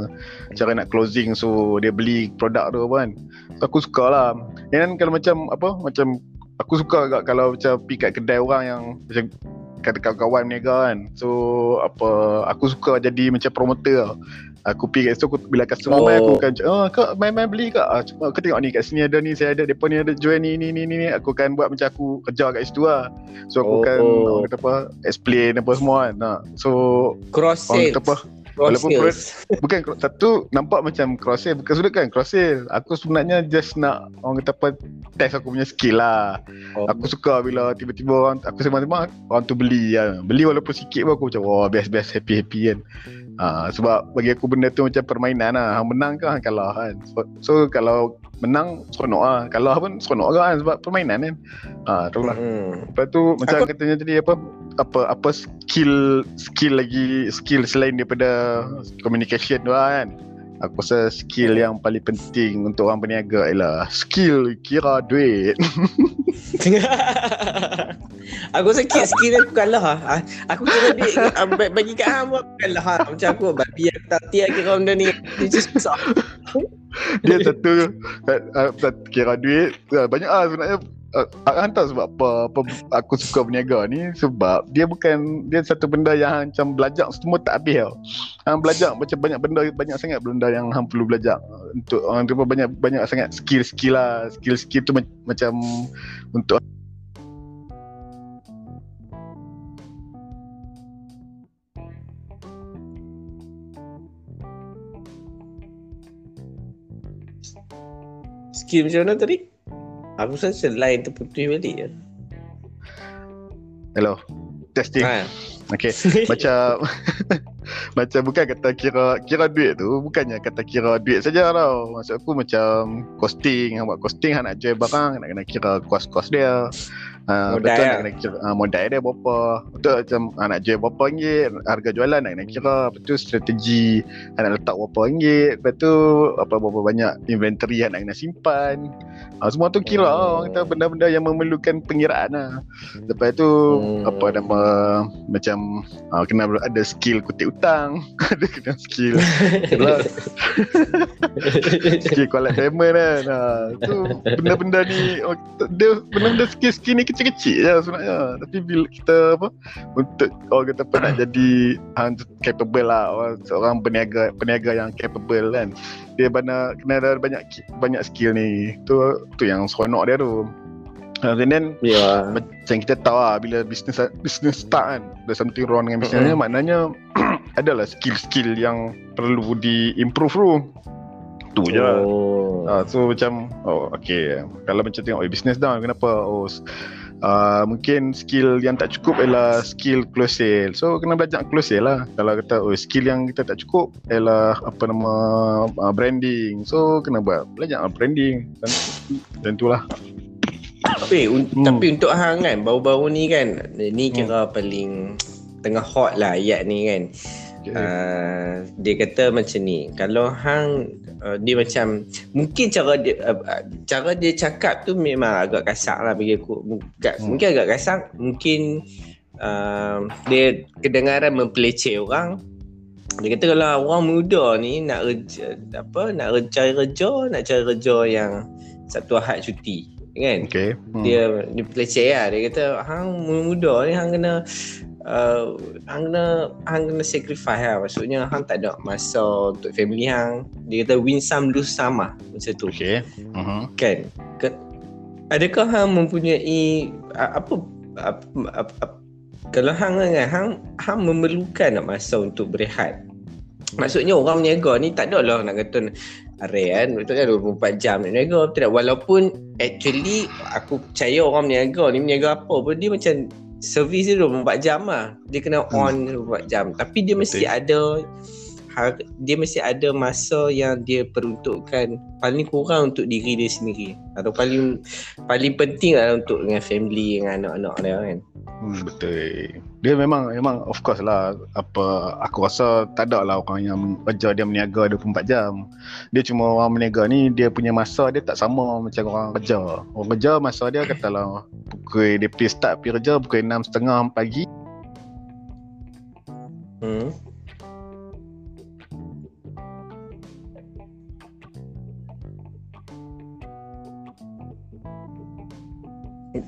cara nak closing. So dia beli produk tu apa kan. So, aku suka lah. Dan kalau macam apa macam aku suka agak kalau macam pergi kat kedai orang yang macam kata kawan-kawan niaga kan. So apa aku suka jadi macam promoter tau. Aku pergi kat situ aku, bila customer Oh. main aku akan oh kak main-main beli kak ah, cuma aku tengok ni kat sini ada ni saya ada depa ni ada jual ni ni ni ni ni. aku akan buat macam aku kerja kat situ lah so aku Oh. akan orang kata apa explain apa semua kan nah. so Cross sales. kata apa Cross Walaupun sales. bukan satu nampak macam cross sale bukan sudah kan cross sale aku sebenarnya just nak orang kata apa test aku punya skill lah Oh. aku suka bila tiba-tiba orang aku sembang-sembang orang tu beli kan beli walaupun sikit pun aku macam wah best best happy happy kan ha, sebab bagi aku benda tu macam permainan lah. Hang menang ke hang kalah kan. So, so kalau menang seronok lah. Kalah pun seronok juga kan sebab permainan kan. Ha, tu lah. Hmm. Lepas tu macam Aku- katanya tadi apa apa apa skill skill lagi skill selain daripada communication tu lah kan. Aku rasa skill yang paling penting untuk orang berniaga ialah skill kira duit. aku rasa skill, skill aku kalah lah. Ah, Aku kira duit ah, ba- bagi kat hang aku kalah lah. Macam aku babi aku tak tiap kira benda ni. Dia just susah. Dia satu uh, uh, kira duit uh, banyak ah sebenarnya uh, Hang tahu sebab apa, apa aku suka berniaga ni sebab dia bukan dia satu benda yang macam belajar semua tak habis tau. Hang belajar macam banyak benda banyak sangat benda yang hang perlu belajar untuk orang tu banyak banyak sangat skill-skill lah. Skill-skill tu ma- macam untuk Skill macam mana tadi? Aku rasa line terputus balik je. hello testing. Ha. Okay macam macam bukan kata kira kira duit tu bukannya kata kira duit saja tau maksud aku macam costing hang buat costing hang nak jual barang nak kena kira kos-kos dia Uh, Modal betul lah. nak kena kira uh, modal dia berapa betul macam uh, nak jual berapa ringgit harga jualan nak kena kira lepas tu strategi hang nak letak berapa ringgit lepas tu apa berapa banyak inventory hang nak kena simpan uh, semua tu kira Hmm. oh. kata benda-benda yang memerlukan pengiraan lah lepas tu Hmm. apa nama macam uh, kena ada skill kutip hutang ada kena skill skill collect payment kan uh, tu benda-benda ni oh, dia benda-benda skill-skill ni kecil-kecil je sebenarnya. Tapi bila kita apa untuk orang kata apa nak jadi tu capable lah. Orang, seorang peniaga peniaga yang capable kan. Dia bana kena ada banyak banyak skill ni. Tu tu yang seronok dia tu. Uh, and then Ya. macam kita tahu lah bila bisnes bisnes start kan ada something wrong dengan bisnes mm maknanya adalah skill-skill yang perlu di improve tu. Tu je lah. Uh, so macam oh okay. Kalau macam tengok oh, bisnes down kenapa? Oh Uh, mungkin skill yang tak cukup ialah skill close sale. So kena belajar close sale lah. Kalau kata oh, skill yang kita tak cukup ialah apa nama uh, branding. So kena buat belajar lah branding. Dan, dan itulah Tapi, un- Hmm. tapi untuk hang kan baru-baru ni kan ni kira paling tengah hot lah ayat ni kan. Okay. Uh, dia kata macam ni kalau hang uh, dia macam mungkin cara dia uh, cara dia cakap tu memang agak kasar lah bagi aku Mungkin, Hmm. mungkin agak kasar mungkin uh, dia kedengaran mempelece orang dia kata kalau orang muda ni nak kerja apa nak cari kerja nak cari kerja yang satu ahad cuti kan Okay. Hmm. dia dia peleceh lah dia kata hang muda ni hang kena uh, hang kena hang kena sacrifice lah. Maksudnya hang tak ada masa untuk family hang. Dia kata win some lose some lah macam tu. Okay. Uh-huh. kan? Ke, adakah hang mempunyai apa apa, apa, apa kalau hang kan hang hang memerlukan nak masa untuk berehat. Maksudnya orang berniaga ni tak ada lah nak kata Are kan? Betul kan? 24 jam nak berniaga. Betul tak Walaupun Actually Aku percaya orang berniaga ni Berniaga apa pun Dia macam Servis dia 24 jam lah. Dia kena on 24 jam. Tapi dia mesti Betul. ada har- Dia mesti ada masa Yang dia peruntukkan Paling kurang untuk diri dia sendiri Atau paling Paling penting lah Untuk dengan family Dengan anak-anak dia kan Hmm, betul. Dia memang memang of course lah apa aku rasa tak ada lah orang yang kerja dia berniaga 24 jam. Dia cuma orang berniaga ni dia punya masa dia tak sama macam orang kerja. Orang kerja masa dia katalah pukul dia pergi start pergi kerja pukul 6.30 pagi hmm.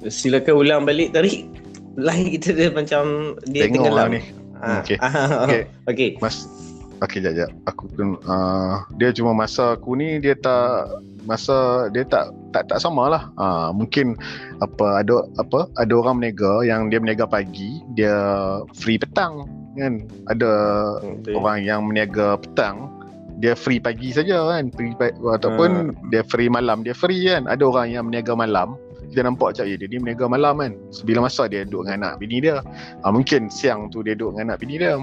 Silakan ulang balik tadi Line kita dia macam Dia tengok tenggelam lah ni. Ah, Okey. ah, Okey. Okey. Mas Okey jap jap. Aku pun uh, dia cuma masa aku ni dia tak masa dia tak tak tak sama lah. Uh, mungkin apa ada apa ada orang berniaga yang dia berniaga pagi, dia free petang kan. Ada Hmm, betul. orang yang berniaga petang dia free pagi saja kan free ataupun dia free malam dia free kan ada orang yang berniaga malam kita nampak macam eh, dia ni berniaga malam kan? Bila masa dia duduk dengan anak bini dia ha, mungkin siang tu dia duduk dengan anak bini dia.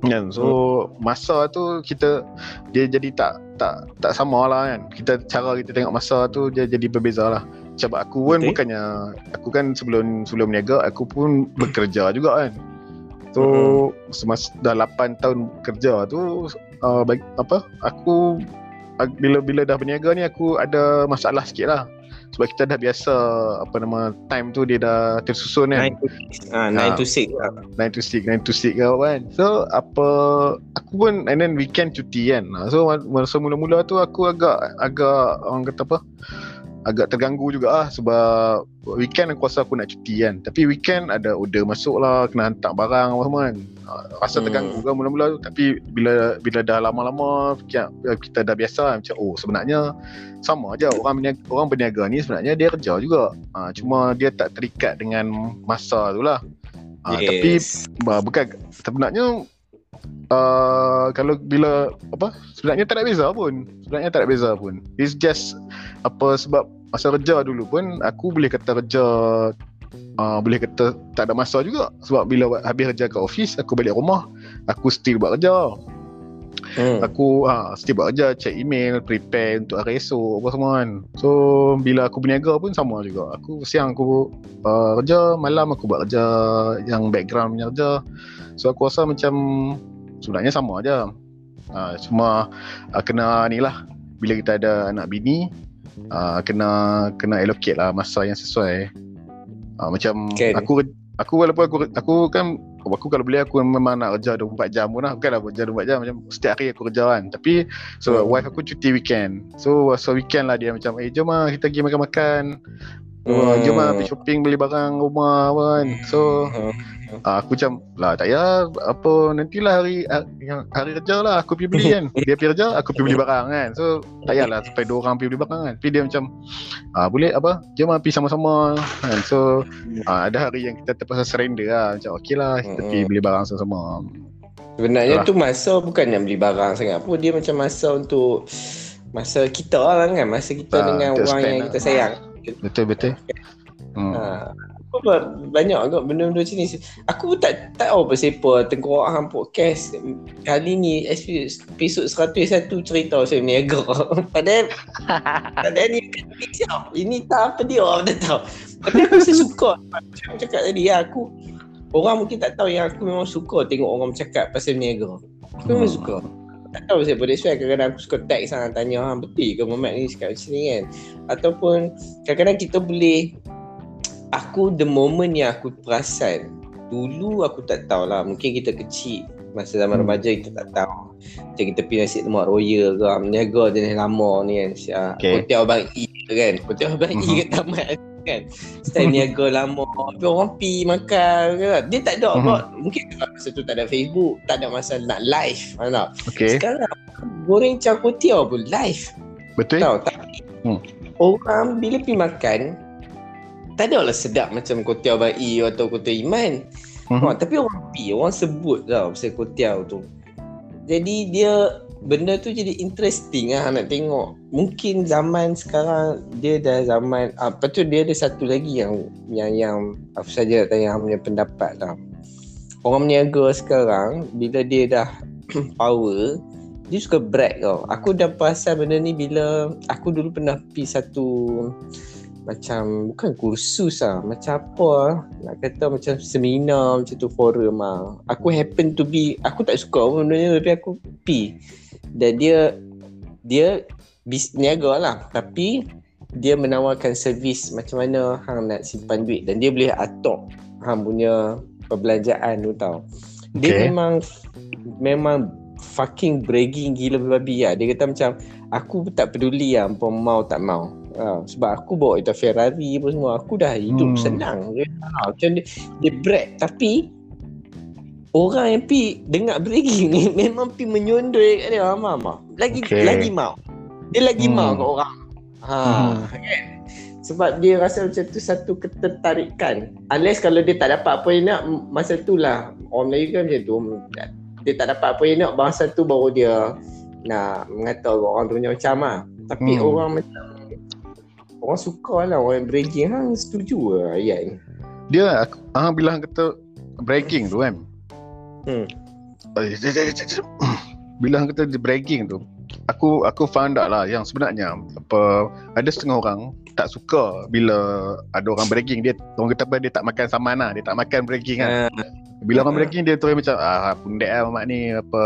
Kan? So masa tu kita dia jadi tak tak tak sama lah kan? Kita cara kita tengok masa tu dia jadi berbeza lah. Macam aku pun Betul. bukannya aku kan sebelum sebelum berniaga aku pun bekerja juga kan? So semasa dah 8 tahun kerja tu uh, bagi, apa? Aku ag- bila bila dah berniaga ni aku ada masalah sikit lah sebab kita dah biasa apa nama time tu dia dah tersusun kan. 9 to 6 ah 9 to 6 lah. 9 to 6 9 to 6 kau kan. So apa aku pun and then weekend cuti kan. So masa mula-mula tu aku agak agak orang kata apa agak terganggu juga lah sebab weekend aku rasa aku nak cuti kan. Tapi weekend ada order masuk lah kena hantar barang apa semua kan. Ah, rasa Hmm. terganggu kan mula-mula tu. Tapi bila bila dah lama-lama kita, kita dah biasa lah, macam oh sebenarnya sama aja. Orang berniaga, orang berniaga ni sebenarnya dia kerja juga. Ha, cuma dia tak terikat dengan masa tu lah. Ha, tapi Bah, bukan sebenarnya uh, kalau bila apa sebenarnya tak ada beza pun. Sebenarnya tak ada beza pun. It's just apa sebab masa kerja dulu pun aku boleh kata kerja uh, boleh kata tak ada masa juga. Sebab bila habis kerja kat office aku balik rumah aku still buat kerja hmm. Aku ha, still buat kerja Check email Prepare untuk hari esok Apa semua kan. So Bila aku berniaga pun sama juga. Aku siang aku uh, Kerja Malam aku buat kerja Yang background punya kerja. So aku rasa macam Sebenarnya sama aja. Uh, Cuma uh, Kena ni lah. Bila kita ada anak bini uh, Kena Kena allocate lah Masa yang sesuai. Uh, Macam Kan. Aku Aku walaupun aku Aku kan Aku kalau boleh aku memang nak kerja 24 jam pun lah. Bukanlah kerja 24 jam Macam setiap hari aku kerja kan. Tapi So Hmm. wife aku cuti weekend. So so weekend lah dia macam Eh jom lah kita pergi makan-makan hmm. Jom lah pergi shopping beli barang rumah apa kan So Hmm. uh, aku macam Lah tak payah Apa nantilah hari ha- yang hari kerja lah Aku pergi beli kan Dia pergi kerja Aku pergi beli barang kan So tak payahlah Sampai dua orang pergi beli barang kan Tapi dia macam ah Boleh apa Jom lah pergi sama-sama kan So ah, ada hari yang kita terpaksa surrender lah Macam okey lah Kita Hmm. pergi beli barang sama-sama Sebenarnya Itulah. tu masa bukan nak beli barang sangat pun dia macam masa untuk masa kita lah kan masa kita Ah, dengan orang yang lah. kita sayang. Betul-betul hmm. Ha. Ba- banyak agak benda-benda macam ni. Aku pun tak tak tahu apa siapa tengkorak hang podcast kali ni episod 101 cerita saya berniaga. Padahal padahal ni siap. Ini tak apa dia orang tak tahu. Tapi aku rasa suka macam aku cakap tadi ya aku orang mungkin tak tahu yang aku memang suka tengok orang bercakap pasal berniaga. Aku memang Hmm. suka. Tak tahu siapa that's kadang-kadang aku suka text hang tanya hang betul ke Muhammad ni cakap macam ni kan. Ataupun kadang-kadang kita boleh aku the moment yang aku perasan dulu aku tak tahu lah mungkin kita kecil masa zaman Hmm. remaja kita tak tahu macam kita pergi nasi lemak royal ke meniaga jenis lama ni kan. Okay. hotel abang E ke kan hotel abang E kat tamat kan style niaga lama tapi orang pergi makan kan. dia tak ada apa mungkin masa tu tak ada Facebook tak ada masa nak live mana Okay sekarang goreng teow pun live Betul Tahu tapi Hmm. orang bila pergi makan tak ada lah sedap macam kotiau bayi atau kotiau iman. Mhm. Ha, tapi orang pergi, orang sebut tau pasal kotiau tu. Jadi dia benda tu jadi interesting lah nak tengok. Mungkin zaman sekarang dia dah zaman ah, lepas tu dia ada satu lagi yang yang yang apa saja nak tanya punya pendapat lah. Orang berniaga sekarang bila dia dah power dia suka brag tau. Aku dah perasan benda ni bila aku dulu pernah pergi satu macam bukan kursus lah macam apa lah. nak kata macam seminar macam tu forum lah aku happen to be aku tak suka benda ni tapi aku pi dan dia dia bis, niaga lah. Tapi dia menawarkan servis macam mana hang nak simpan duit. Dan dia boleh atok hang punya perbelanjaan tu tau. Dia Okay. memang memang fucking bragging gila babi lah. Dia kata macam aku tak peduli lah apa mau tak mau. Ha, sebab aku bawa itu Ferrari apa semua. Aku dah hidup hmm. senang ha, macam dia, dia brag. Tapi orang yang pi dengar bragging ni memang pi menyundul kat dia. Mama mama lagi Okay. lagi mau. Dia lagi Hmm. mau kat orang. Ha Hmm. kan sebab dia rasa macam tu satu ketertarikan. Unless kalau dia tak dapat apa yang nak masa tu lah. Orang Melayu kan macam tu. Dia tak dapat apa yang nak masa tu baru dia nak mengata orang tu punya macam lah. Tapi Hmm. orang macam orang suka lah orang yang bragging hang setuju lah Ian Dia ah bila hang kata bragging tu kan. Hmm. Bila hang kata dia bragging tu, aku aku found out lah yang sebenarnya apa ada setengah orang tak suka bila ada orang bragging. Dia orang kata apa dia tak makan saman lah. Dia tak makan bragging kan. Ah, bila orang bragging dia terus macam ah pundek lah mamak ni apa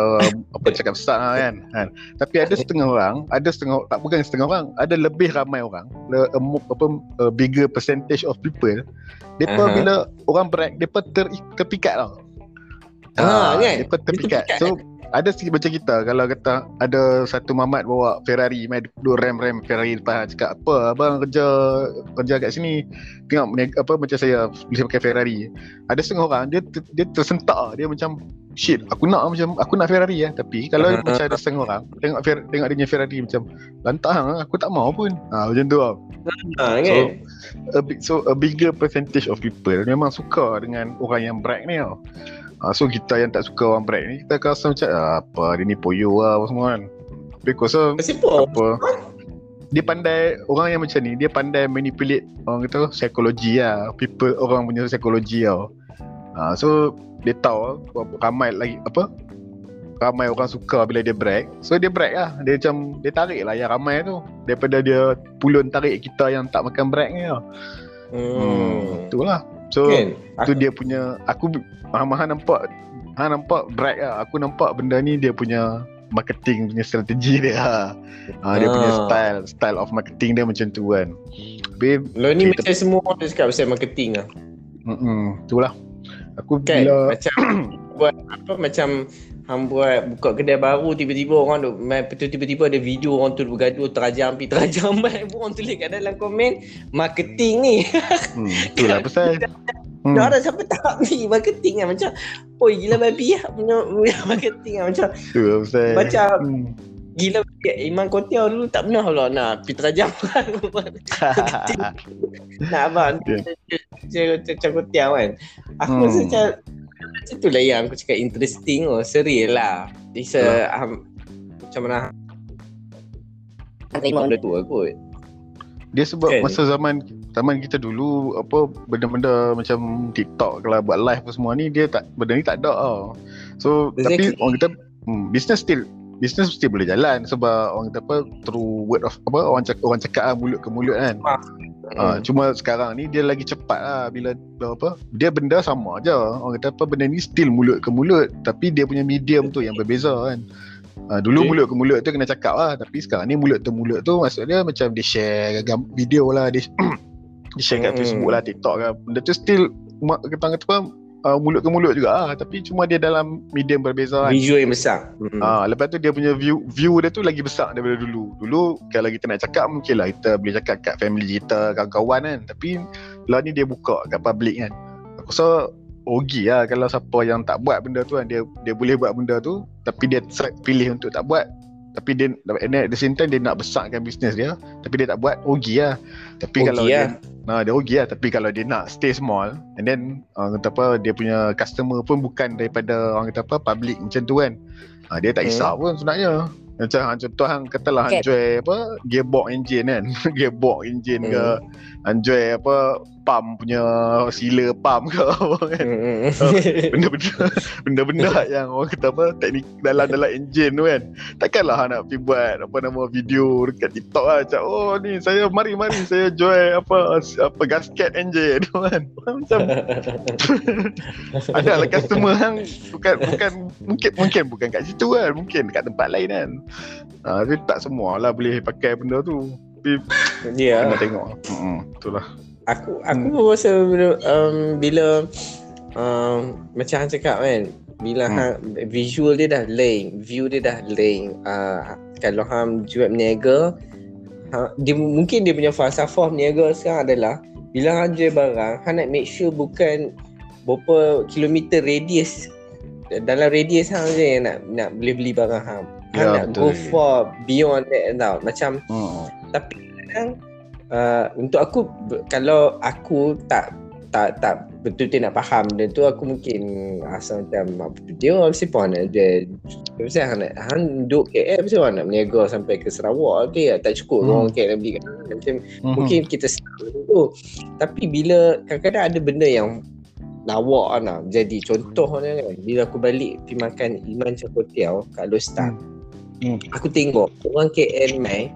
apa cakap besar lah kan. Kan. Tapi ada setengah orang ada setengah tak bukan setengah orang ada lebih ramai orang le, a, apa a bigger percentage of people depa Aha. bila orang brag depa ter, terpikat tau Ah, kan? depa terpikat terpikat, so ada sikit macam kita kalau kata ada satu mamat bawa Ferrari main duduk rem-rem Ferrari depan cakap apa abang kerja kerja kat sini tengok apa macam saya boleh pakai Ferrari ada setengah orang dia dia tersentak dia macam shit aku nak macam aku nak Ferrari ya tapi kalau Ah. macam ada setengah orang tengok Fer- tengok dia punya Ferrari macam lantang ah, aku tak mau pun ha, macam tu lah ah, kan? a big, so a bigger percentage of people memang suka dengan orang yang brag ni tau. Uh, so kita yang tak suka orang brag ni kita akan rasa macam ah, apa dia ni poyo lah apa semua kan. Tapi aku rasa apa dia pandai orang yang macam ni dia pandai manipulate orang kata psikologi lah people orang punya psikologi tau. Uh, so dia tahu ramai lagi apa ramai orang suka bila dia brag so dia brag lah dia macam dia tarik lah yang ramai tu daripada dia pulun tarik kita yang tak makan brag ni tau. Hmm, Hmm. itulah. So Kan? tu dia punya aku Maha nampak Ha nampak bright lah Aku nampak benda ni dia punya marketing punya strategi dia ha. ha dia punya Ah. style style of marketing dia macam tu kan. Tapi Lo ni Kita- macam semua orang cakap pasal marketing lah. mm itulah. Aku Kan? bila Macam buat apa macam Hang buat buka kedai baru tiba-tiba orang tu main tiba-tiba ada video orang tu bergaduh terajam pi terajam baik orang tulis kat dalam komen marketing ni. hmm, itulah pasal hmm, Dah ada siapa tak pi marketing kan macam oi gila babi lah punya marketing kan macam itulah pasal Macam hmm. gila babi Iman Kotiau dulu tak pernah lah nak pi terajam nak abang Ya. Kotiau kan. Aku Hmm. rasa macam macam tu lah yang aku cakap interesting oh serial lah. It's a um, macam mana Terima benda tu lah kot. Dia sebab Kan? masa zaman zaman kita dulu apa benda-benda macam TikTok kalau buat live apa semua ni dia tak benda ni tak ada tau. So Exactly. tapi orang kata hmm, business still business mesti boleh jalan sebab orang kata apa through word of apa orang cakap orang cakap lah, mulut ke mulut kan. Hmm. Ha, cuma sekarang ni dia lagi cepat lah bila, apa dia benda sama aja. Orang kata apa benda ni still mulut ke mulut tapi dia punya medium tu yang berbeza kan. Ha, dulu Okay. mulut ke mulut tu kena cakap lah tapi sekarang ni mulut ke mulut tu maksud dia macam dia share gam- video lah dia, dia share kat Mm-mm. Facebook lah TikTok lah benda tu still mak kata kata apa uh, mulut ke mulut juga lah tapi cuma dia dalam medium berbeza kan. Visual yang besar. Hmm. Ah, lepas tu dia punya view view dia tu lagi besar daripada dulu. Dulu kalau kita nak cakap mungkin lah kita boleh cakap kat family kita, kawan-kawan kan. Tapi lah ni dia buka kat public kan. Aku rasa rugi lah kalau siapa yang tak buat benda tu kan. Dia dia boleh buat benda tu tapi dia pilih untuk tak buat. Tapi dia and at the same time dia nak besarkan bisnes dia tapi dia tak buat rugi lah. Tapi Rugi kalau lah. dia Nah, dia rugi lah Tapi kalau dia nak stay small And then orang kata apa Dia punya customer pun bukan daripada Orang kata apa Public macam tu kan ha, Dia tak Hmm. risau pun sebenarnya Macam hang contoh hang katalah hang Okay. jual apa Gearbox engine kan Gearbox engine ke Hang jual apa Pump punya Sila pump ke apa kan. Hmm. Benda-benda Benda-benda yang orang kata apa Teknik dalam-dalam engine tu kan. Takkanlah nak pergi buat Apa nama video Dekat TikTok lah. Macam oh ni saya Mari-mari saya jual Apa apa gasket engine tu kan. Macam ada lah customer hang bukan bukan mungkin mungkin bukan kat situ kan mungkin dekat tempat lain kan. Uh, tapi tak semua lah boleh pakai benda tu. Tapi Ya. kena tengok. Hmm, itulah Aku aku hmm. rasa bila, um, bila um, macam hang cakap kan bila Hmm. hang visual dia dah lain, view dia dah lain. Uh, kalau hang jual berniaga ha, dia mungkin dia punya falsafah berniaga sekarang adalah bila hang jual barang, hang nak make sure bukan berapa kilometer radius dalam radius hang je yang nak nak boleh beli barang hang. Hang Ya, nak betul. go for beyond that tau. Macam hmm. tapi kadang uh, untuk aku kalau aku tak tak tak betul-betul nak faham dan tu aku mungkin rasa macam apa tu dia orang pun nak dia mesti hang nak hang duduk KL mesti orang nak berniaga sampai ke Sarawak ke tak cukup Hmm. orang KL nak beli macam Hmm. mungkin kita senang tu tapi bila kadang-kadang ada benda yang lawak lah jadi contohnya kan bila aku balik pergi makan Iman Cakotiau kat Lostar Hmm. Hmm. Aku tengok orang KL mai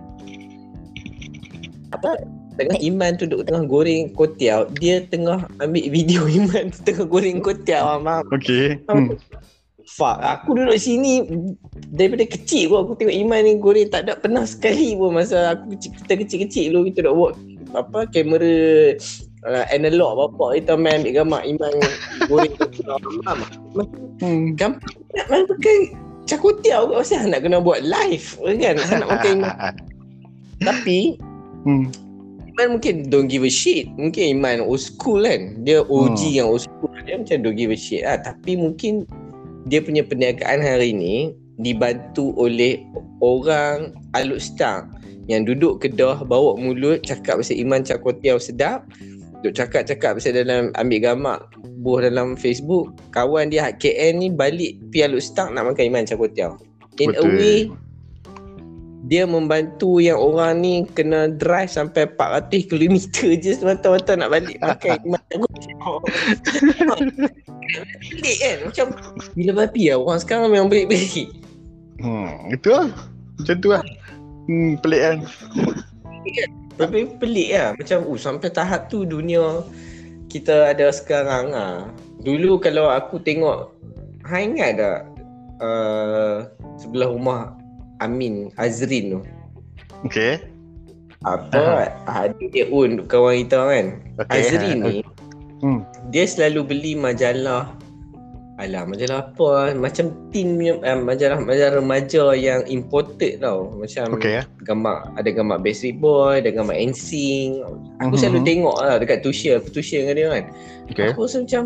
apa tengah Iman tu duduk tengah goreng kotiau dia tengah ambil video Iman tu tengah goreng kotiau faham Okay. Hmm. Fuck, aku duduk sini daripada kecil pun aku tengok Iman ni goreng tak ada pernah sekali pun masa aku kecil, kita kecil-kecil dulu kita nak buat apa kamera uh, analog bapak kita main ambil gambar Iman goreng faham Hmm. gambar nak main pakai cakotiau kau pasal nak kena buat live kan nak Iman tapi Hmm. Iman mungkin don't give a shit Mungkin Iman old school kan Dia OG Hmm. yang old school Dia macam don't give a shit lah Tapi mungkin Dia punya perniagaan hari ni Dibantu oleh Orang Alut Stang Yang duduk kedah Bawa mulut Cakap pasal Iman Cakotiau sedap Duk cakap-cakap pasal dalam Ambil gambar Buah dalam Facebook Kawan dia KL ni Balik Pi Alut Stang Nak makan Iman Cakotiau In a Betul. way dia membantu yang orang ni kena drive sampai 400 km je semata-mata nak balik makan Iman Cakotiau. Pelik kan Macam Bila babi lah Orang sekarang memang pelik-pelik Hmm. Itu lah. Macam tu lah. Hmm, pelik kan. Tapi pelik lah Macam uh, Sampai tahap tu dunia Kita ada sekarang lah Dulu kalau aku tengok Ha ingat tak uh, Sebelah rumah Amin Azrin tu Okay. Apa Ada dia Un Kawan kita kan Okay. Azrin ni Hmm. Dia selalu beli majalah Alah majalah apa Macam teen punya eh, Majalah-majalah remaja yang imported tau Macam Okay. gambar Ada gambar Backstreet Boy Ada gambar NSYNC Aku Mhm. selalu tengok lah Dekat Tushia Aku Tushia dengan dia kan Okay. Aku rasa macam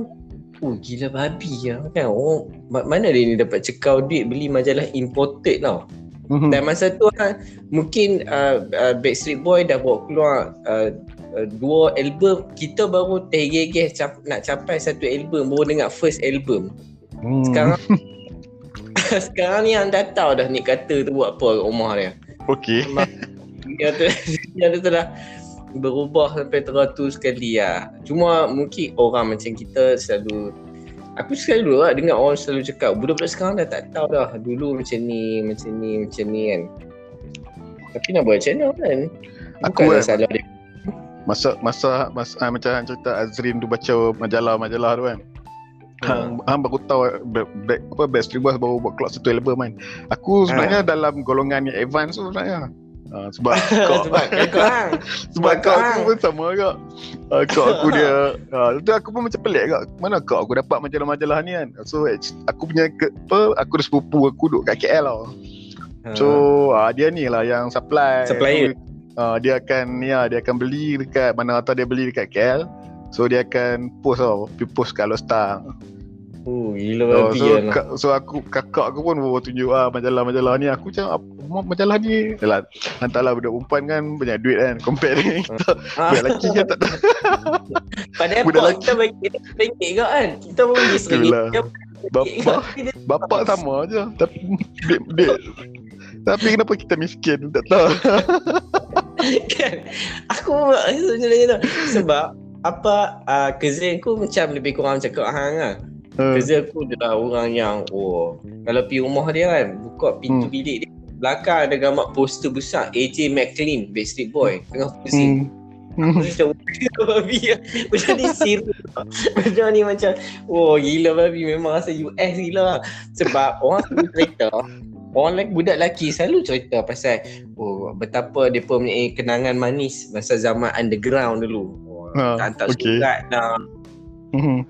Oh gila babi lah kan Orang ma- Mana dia ni dapat cekau duit Beli majalah imported tau Hmm. Dan masa tu kan Mungkin uh, uh, Backstreet Boy dah bawa keluar uh, uh, Dua album Kita baru tergegeh cap, Nak capai satu album Baru dengar first album Hmm. Sekarang Sekarang ni yang dah tahu dah Nick kata tu buat apa kat rumah dia Okay. Dia tu Dia tu dah Berubah sampai teratur sekali lah Cuma mungkin orang macam kita selalu Aku selalu lah dengar orang selalu cakap Budak-budak sekarang dah tak tahu dah Dulu macam ni, macam ni, macam ni kan Tapi nak buat macam mana kan Aku kan- salah dia Masa masa masa ah, macam hang cerita Azrin tu baca majalah-majalah tu kan. Hang, hang baru tahu back, back, apa Backstreet Boys baru buat keluar satu album kan. Aku sebenarnya dalam golongan yang advance tu sebenarnya. Ha, sebab kau, Sebab kau hang sebab kau aku hang. pun sama juga. Uh, kau aku dia uh, tu aku pun macam pelik juga. Mana kau aku dapat majalah-majalah ni kan. So aku punya ke, apa aku ada sepupu aku duduk kat KL tau. So uh, dia ni lah yang supply. Supplier. Uh, dia akan ya dia akan beli dekat mana atau dia beli dekat KL. So dia akan post tau, post kat Lostar. Oh gila So, babi so, kan. ka, so aku kakak aku pun bawa tunjuk ah majalah-majalah ni aku macam apa ma- majalah ni. Yalah, hantarlah budak perempuan kan banyak duit kan compare dengan kita. Ah. budak lelaki kan tak tahu. Padahal Budak lelaki. kita bagi RM1 kau kan. Kita pun bagi RM1 Itulah. Dia Bapak Bapak sama je. Tapi Duit, duit. Tapi kenapa kita miskin? Tak tahu. Kan? Aku sebenarnya tu. Sebab Apa uh, Cousin aku macam Lebih kurang cakap hang lah Hmm. Cousin aku adalah orang yang Oh Kalau pergi rumah dia kan Buka pintu Hmm. bilik dia Belakang ada gambar poster besar AJ McLean Backstreet Boy Tengah pusing Hmm. Aku macam Gila babi Macam ni serius Macam ni macam Oh gila babi Memang rasa US gila Sebab orang selalu cerita Orang lelaki, budak lelaki selalu cerita pasal Oh betapa dia mempunyai kenangan manis Masa zaman underground dulu oh, Ha, Hantar okey. surat lah Hmm.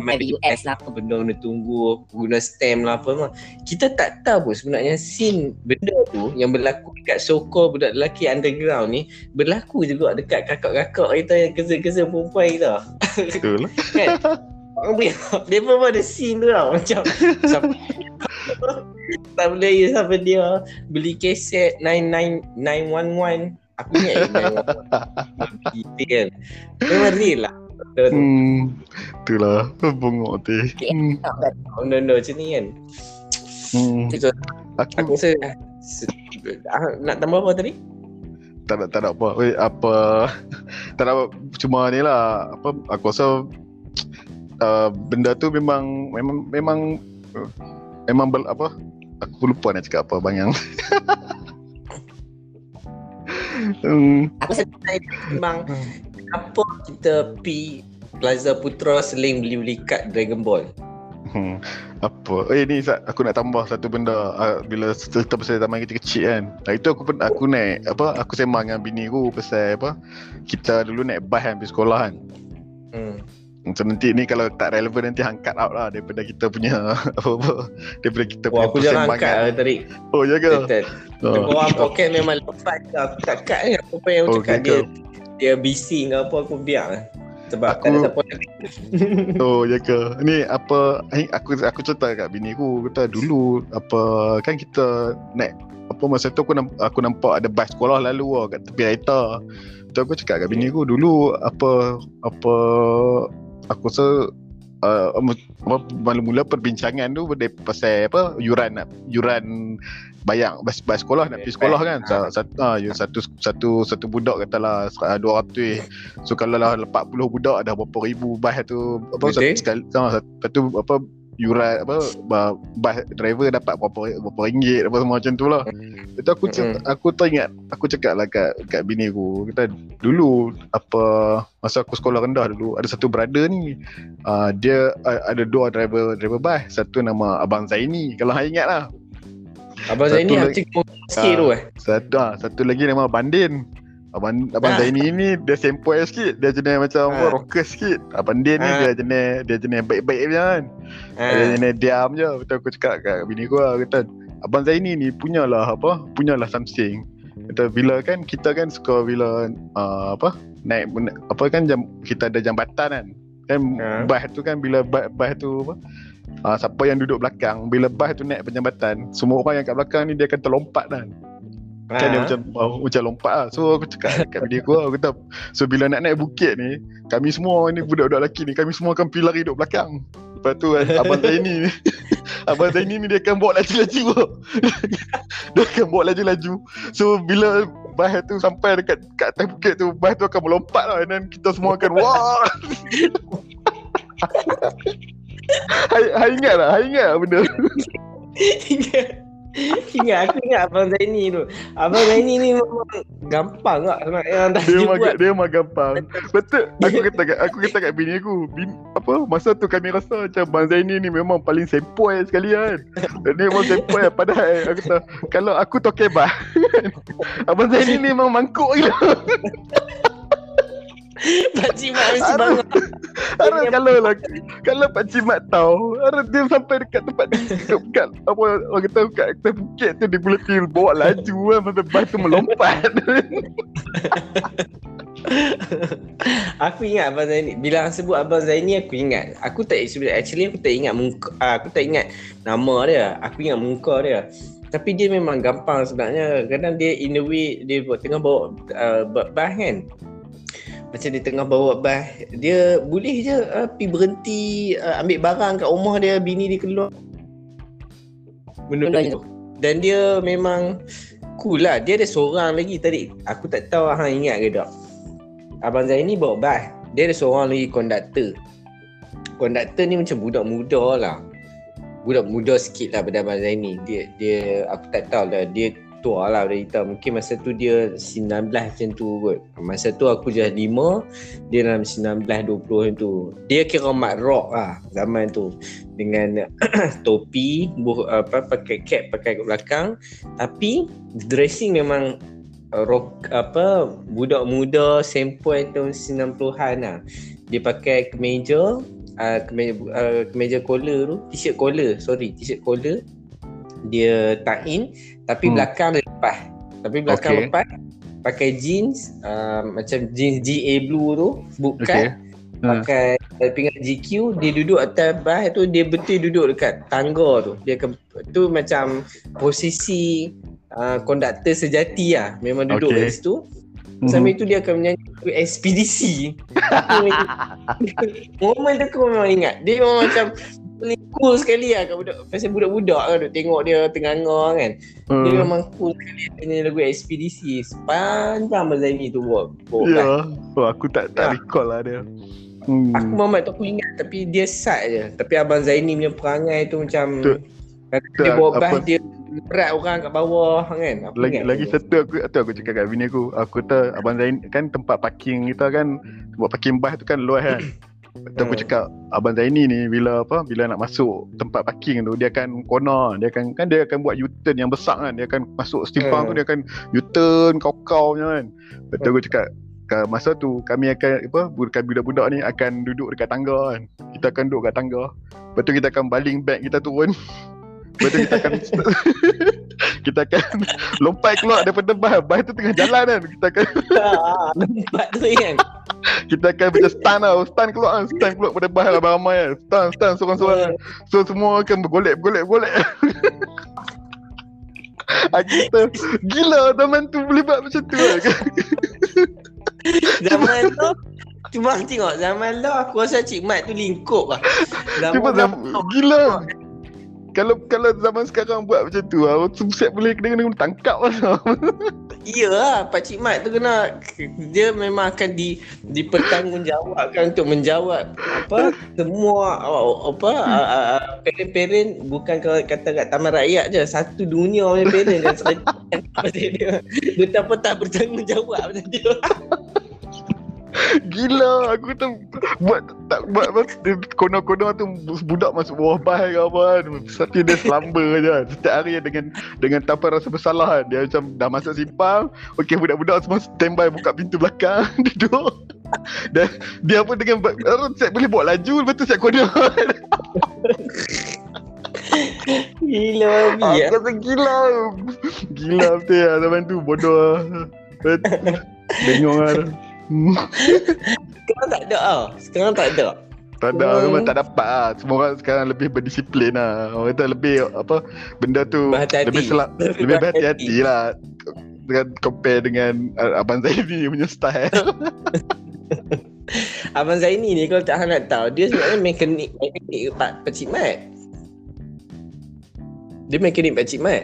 Main Dari US lah. Benda kena tunggu Guna stamp lah apa semua. Kita tak tahu pun sebenarnya Scene benda tu Yang berlaku dekat so-called budak lelaki underground ni Berlaku juga dekat kakak-kakak kita Yang keza-keza perempuan kita. Betul. Kan? Dia, dia pun ada scene tu tau Macam siapa, Tak boleh ya siapa dia. Beli kaset 99911 Aku ingat eh 911 Gitu kan. Memang real lah tu Hmm. Itulah Bongok tu hmm. Benda-benda macam ni kan Hmm. Itu Aku Aku rasa se- ah, Nak tambah apa tadi? tak ada tak ada apa Weh, apa tak ada apa cuma ni lah apa aku rasa uh, benda tu memang memang memang uh, memang ber, apa aku lupa nak cakap apa yang. hmm, Aku sebenarnya memang Kenapa kita pi Plaza Putra seling beli-beli kad Dragon Ball hmm, apa? Eh ni Zat, aku nak tambah satu benda uh, bila cerita pasal zaman kita kecil kan. Hari tu aku aku naik apa aku sembang dengan bini aku pasal apa kita dulu naik bas kan pergi sekolah kan. hmm. So nanti ni kalau tak relevan nanti hang cut out lah daripada kita punya apa-apa daripada kita Wah punya aku jangan angkat lah tadi Oh ya ke? oh. Orang poket memang lepas Aku tak cut ni Apa yang Oh, cakap dia Dia busy ke apa Aku biar Sebab Aku- tak ada siapa nak Oh ya ke? Ni apa ni aku aku cerita kat bini aku kata dulu apa kan kita naik apa masa tu aku nampak, aku nampak ada bas sekolah lalu lah kat tepi kereta. Tu aku cakap kat bini aku dulu apa apa aku rasa uh, mula-mula perbincangan tu pasal apa yuran yuran bayang bas, bas sekolah nak pergi sekolah kan? Ah. satu ah, ya, satu satu satu budak katalah ah, 200 so kalau lah 40 budak dah berapa ribu bas tu apa Betul. satu sekali ah, satu apa yuran apa ba- bas driver dapat berapa berapa ringgit apa semua macam tu lah. Itu aku Mm-mm. mm aku teringat aku cakap lah kat kat bini aku kita dulu apa masa aku sekolah rendah dulu ada satu brother ni uh, dia uh, ada dua driver driver bas. Satu nama abang Zaini kalau hang ingat lah Abang Satu Zaini lagi- Aku sikit tu eh. satu ah, satu lagi nama Bandin Abang Abang Ah. Zaini ni dia sempoi sikit. Dia jenis macam apa Ah. rocker sikit. Abang Din ni Ah. dia jenis dia jenis baik-baik punya kan. Dia ha. jenis diam je. Betul aku cakap kat bini aku lah kata Abang Zaini ni punyalah apa? Punyalah something. Kata bila kan kita kan suka bila uh, apa? Naik apa kan jam kita ada jambatan kan. Kan Ha. bas tu kan bila bas, bas tu apa uh, siapa yang duduk belakang bila bas tu naik penjambatan semua orang yang kat belakang ni dia akan terlompat kan Kan dia Ha. macam oh, macam lompat lah. So aku cakap kat bini aku Aku kata So bila nak naik bukit ni Kami semua ni budak-budak lelaki ni Kami semua akan pergi lari duduk belakang. Lepas tu Abang Zaini ni Abang Zaini ni dia akan bawa laju-laju. Dia akan bawa laju-laju. So bila Bas tu sampai dekat kat atas bukit tu Bas tu akan melompat lah. And then kita semua akan Wah Hai, hai ingat tak? Hai ingat tak benda Ingat Ingat aku ingat Abang Zaini tu Abang Zaini ni memang Gampang tak Sebenarnya dia buat dia memang gampang. Betul. Aku kata kat aku kata kat bini aku, bin, apa masa tu kami rasa macam Bang Zaini ni memang paling sempoi sekali kan. Dia memang sempoi padahal aku kata kalau aku toke bah. Abang Zaini ni memang mangkuk gila. Pakcik Mak mesti bangun. Harap kalau lah kalau Pak Cimat tahu, harap dia sampai dekat tempat ni dekat, dekat apa orang kata kat atas bukit tu dia boleh pergi bawa laju kan masa bas tu melompat. Aku ingat Abang Zaini. Bila sebut Abang Zaini Aku ingat. Aku tak Actually aku tak ingat muka, ah, Aku tak ingat Nama dia. Aku ingat muka dia. Tapi dia memang gampang sebenarnya. Kadang dia in a way Dia tengah bawa uh, Bas kan Macam dia tengah bawa bas Dia boleh je uh, Pergi berhenti uh, Ambil barang kat rumah dia Bini dia keluar. Benda Benda tu. Dan dia memang Cool lah. Dia ada seorang lagi tadi. Aku tak tahu hang ingat ke tak. Abang Zaini bawa bas. Dia ada seorang lagi konduktor. Konduktor ni macam budak muda lah. Budak muda sikit lah pada Abang Zaini Dia, dia aku tak tahu lah. Dia tua lah pada kita Mungkin masa tu dia 19 macam tu kot. Masa tu aku je 5 Dia dalam 19-20 macam tu. Dia kira mat rock lah zaman tu. Dengan topi buh, apa Pakai cap pakai kat belakang. Tapi dressing memang uh, rock apa budak muda sempoi tahun 90-an lah. Dia pakai kemeja uh, kemeja uh, kemeja collar tu, t-shirt collar, sorry, t-shirt collar. Dia tuck in tapi Hmm. hmm. belakang dia lepas. Tapi belakang Okay. okay. lepas pakai jeans uh, macam jeans GA blue tu, bootcut. Okey. Ha. Pakai uh, pinggan GQ Dia duduk atas bas tu Dia betul duduk dekat tangga tu Dia akan Tu macam Posisi uh, Konduktor sejati lah Memang duduk Okay. okay. kat situ. Sambil tu dia akan menyanyi lagu ekspedisi Momen tu aku memang ingat Dia memang macam cool sekali lah kat budak Pasal budak-budak kan duk Tengok dia tengah-tengah kan Dia Hmm. memang cool sekali Dia nyanyi lagu ekspedisi Sepanjang Abang Zaini tu buat, buat Ya. Oh, aku tak tak Ya. recall lah dia. Hmm. Aku Muhammad tu aku ingat Tapi dia sat je Tapi Abang Zaini punya perangai tu macam Tu- dia bawa apa- bas dia berat orang kat bawah kan. Apa lagi ingat lagi tu? satu aku tu aku cakap kat bini aku aku kata abang Zain kan tempat parking kita kan tempat parking bas tu kan luas kan Tu aku cakap abang Zaini ni bila apa bila nak masuk tempat parking tu dia akan corner dia akan kan dia akan buat U-turn yang besar kan dia akan masuk simpang tu Hmm. dia akan U-turn kau-kau punya kan. Lepas tu aku cakap "Ka- masa tu kami akan apa budak budak-budak ni akan duduk dekat tangga kan. Kita akan duduk kat tangga. Lepas tu kita akan baling beg kita turun lepas tu kita akan kita akan lompat keluar daripada bas. Bas tu tengah jalan kan. Kita akan Ah, Nampak tu kan. kita akan macam stun tau. Stun keluar kan stun keluar pada bas ramai-ramai kan. Stun stun seorang-seorang kan. so semua akan bergolek bergolek bergolek. Ah, kita gila zaman tu boleh buat macam tu kan Zaman tu Cuma tengok. Zaman tu aku rasa Cik Mat tu lingkup lah. Zaman Cuma zaman, gila kalau kalau zaman sekarang buat macam tu ah, Set boleh kena kena tangkap lah Ya lah Pak Cik Mat tu kena Dia memang akan di Dipertanggungjawabkan Untuk menjawab Apa Semua uh, Apa uh, uh, Parent-parent Bukan kalau kata kat taman rakyat je Satu dunia punya parent Pasal dia Dia tak bertanggungjawab dia Gila aku tu buat tak buat dia kono-kono tu budak masuk bawah bas ke apa kan tapi dia selamba je kan. setiap hari dengan dengan tanpa rasa bersalah kan. dia macam dah masuk simpang okey budak-budak semua standby buka pintu belakang duduk dan dia apa dengan set boleh bawa laju lepas tu set kono Gila babi aku ya. rasa gila gila betul lah zaman tu bodoh lah Bengong lah. Sekarang tak ada ah. Sekarang tak ada. Tak ada, Hmm. memang tak dapat lah. Semua orang sekarang lebih berdisiplin lah. Orang kata lebih apa, benda tu Berhati-hati. lebih selak, lebih berhati-hati lah. Dengan compare dengan uh, Abang Zaini punya style. Abang Zaini ni kalau tak nak tahu dia sebenarnya mekanik mekanik Pak Pak Cik Mat. Dia mekanik Pak Cik Mat.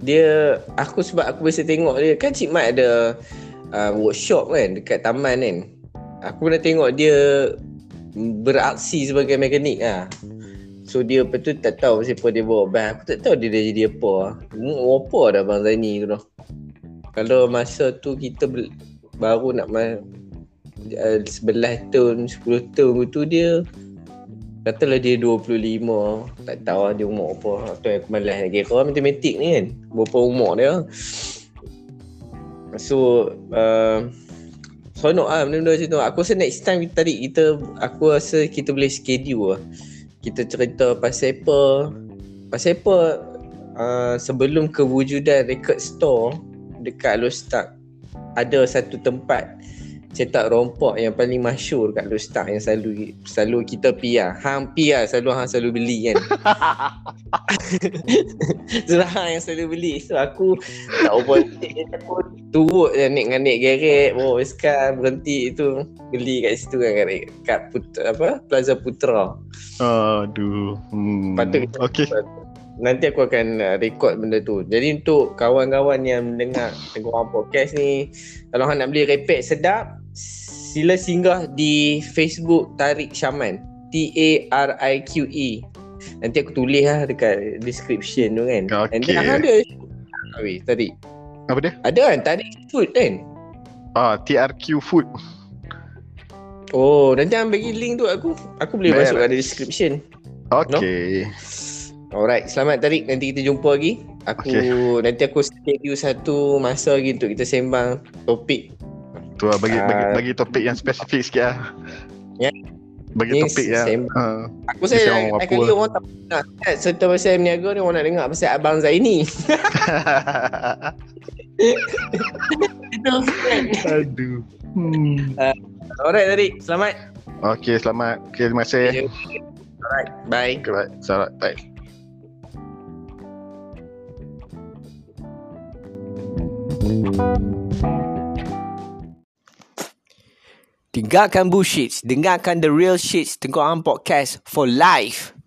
Dia aku sebab aku biasa tengok dia kan Cik Mat ada uh, workshop kan dekat taman kan. Aku pernah tengok dia beraksi sebagai mekanik lah. So dia tu tak tahu siapa dia bawa ban. Aku tak tahu dia dah jadi apa. Hmm, apa dah Abang Zaini tu. Kalau masa tu kita baru nak ma- uh, 11 tahun, 10 tahun tu dia Katalah dia 25 Tak tahu lah dia umur apa Atau aku malas nak kira matematik ni kan Berapa umur dia So uh, Seronok lah benda-benda macam tu. Aku rasa next time kita tarik kita Aku rasa kita boleh schedule lah. Kita cerita pasal apa Pasal apa uh, Sebelum kewujudan record store Dekat Lostak Ada satu tempat cetak rompok yang paling masyur kat Lostak yang selalu selalu kita pi lah. Hang pi lah selalu hang selalu beli kan. Itulah hang yang selalu beli. So aku tak apa aku turut je naik dengan naik geret bawa basikal berhenti itu beli kat situ kan kat, kat Putra, apa Plaza Putra. Aduh. Hmm. Patut Okay. Nanti aku akan uh, record benda tu. Jadi untuk kawan-kawan yang mendengar Tengok Podcast ni, kalau hang nak beli repek sedap, sila singgah di Facebook Tarik Syaman. T A R I Q E. Nanti aku tulis lah dekat description tu kan. And Okay. then hang ada Weh, tadi. Apa dia? Ada kan Tarik Food kan? Ah, TRQ Food. Oh, nanti hang bagi link tu aku. Aku boleh Baik masuk kat description. Okay. Alright, selamat Tarik. Nanti kita jumpa lagi. Aku Okay. nanti aku schedule satu masa lagi untuk kita sembang topik. Tu lah, bagi, bagi, Ah. bagi topik yang spesifik sikit lah. Ya. Bagi Ni topik yang uh, Aku saya apa kali lah. orang tak nak chat serta pasal meniaga ni orang nak dengar pasal Abang Zaini. Aduh. Hmm. Alright Tarik, selamat. Okay, selamat. Okay, terima kasih. Alright, bye. Okay, bye. Selamat. Bye. Tinggalkan bullshit. Dengarkan the real shit. Tengok Podcast for life.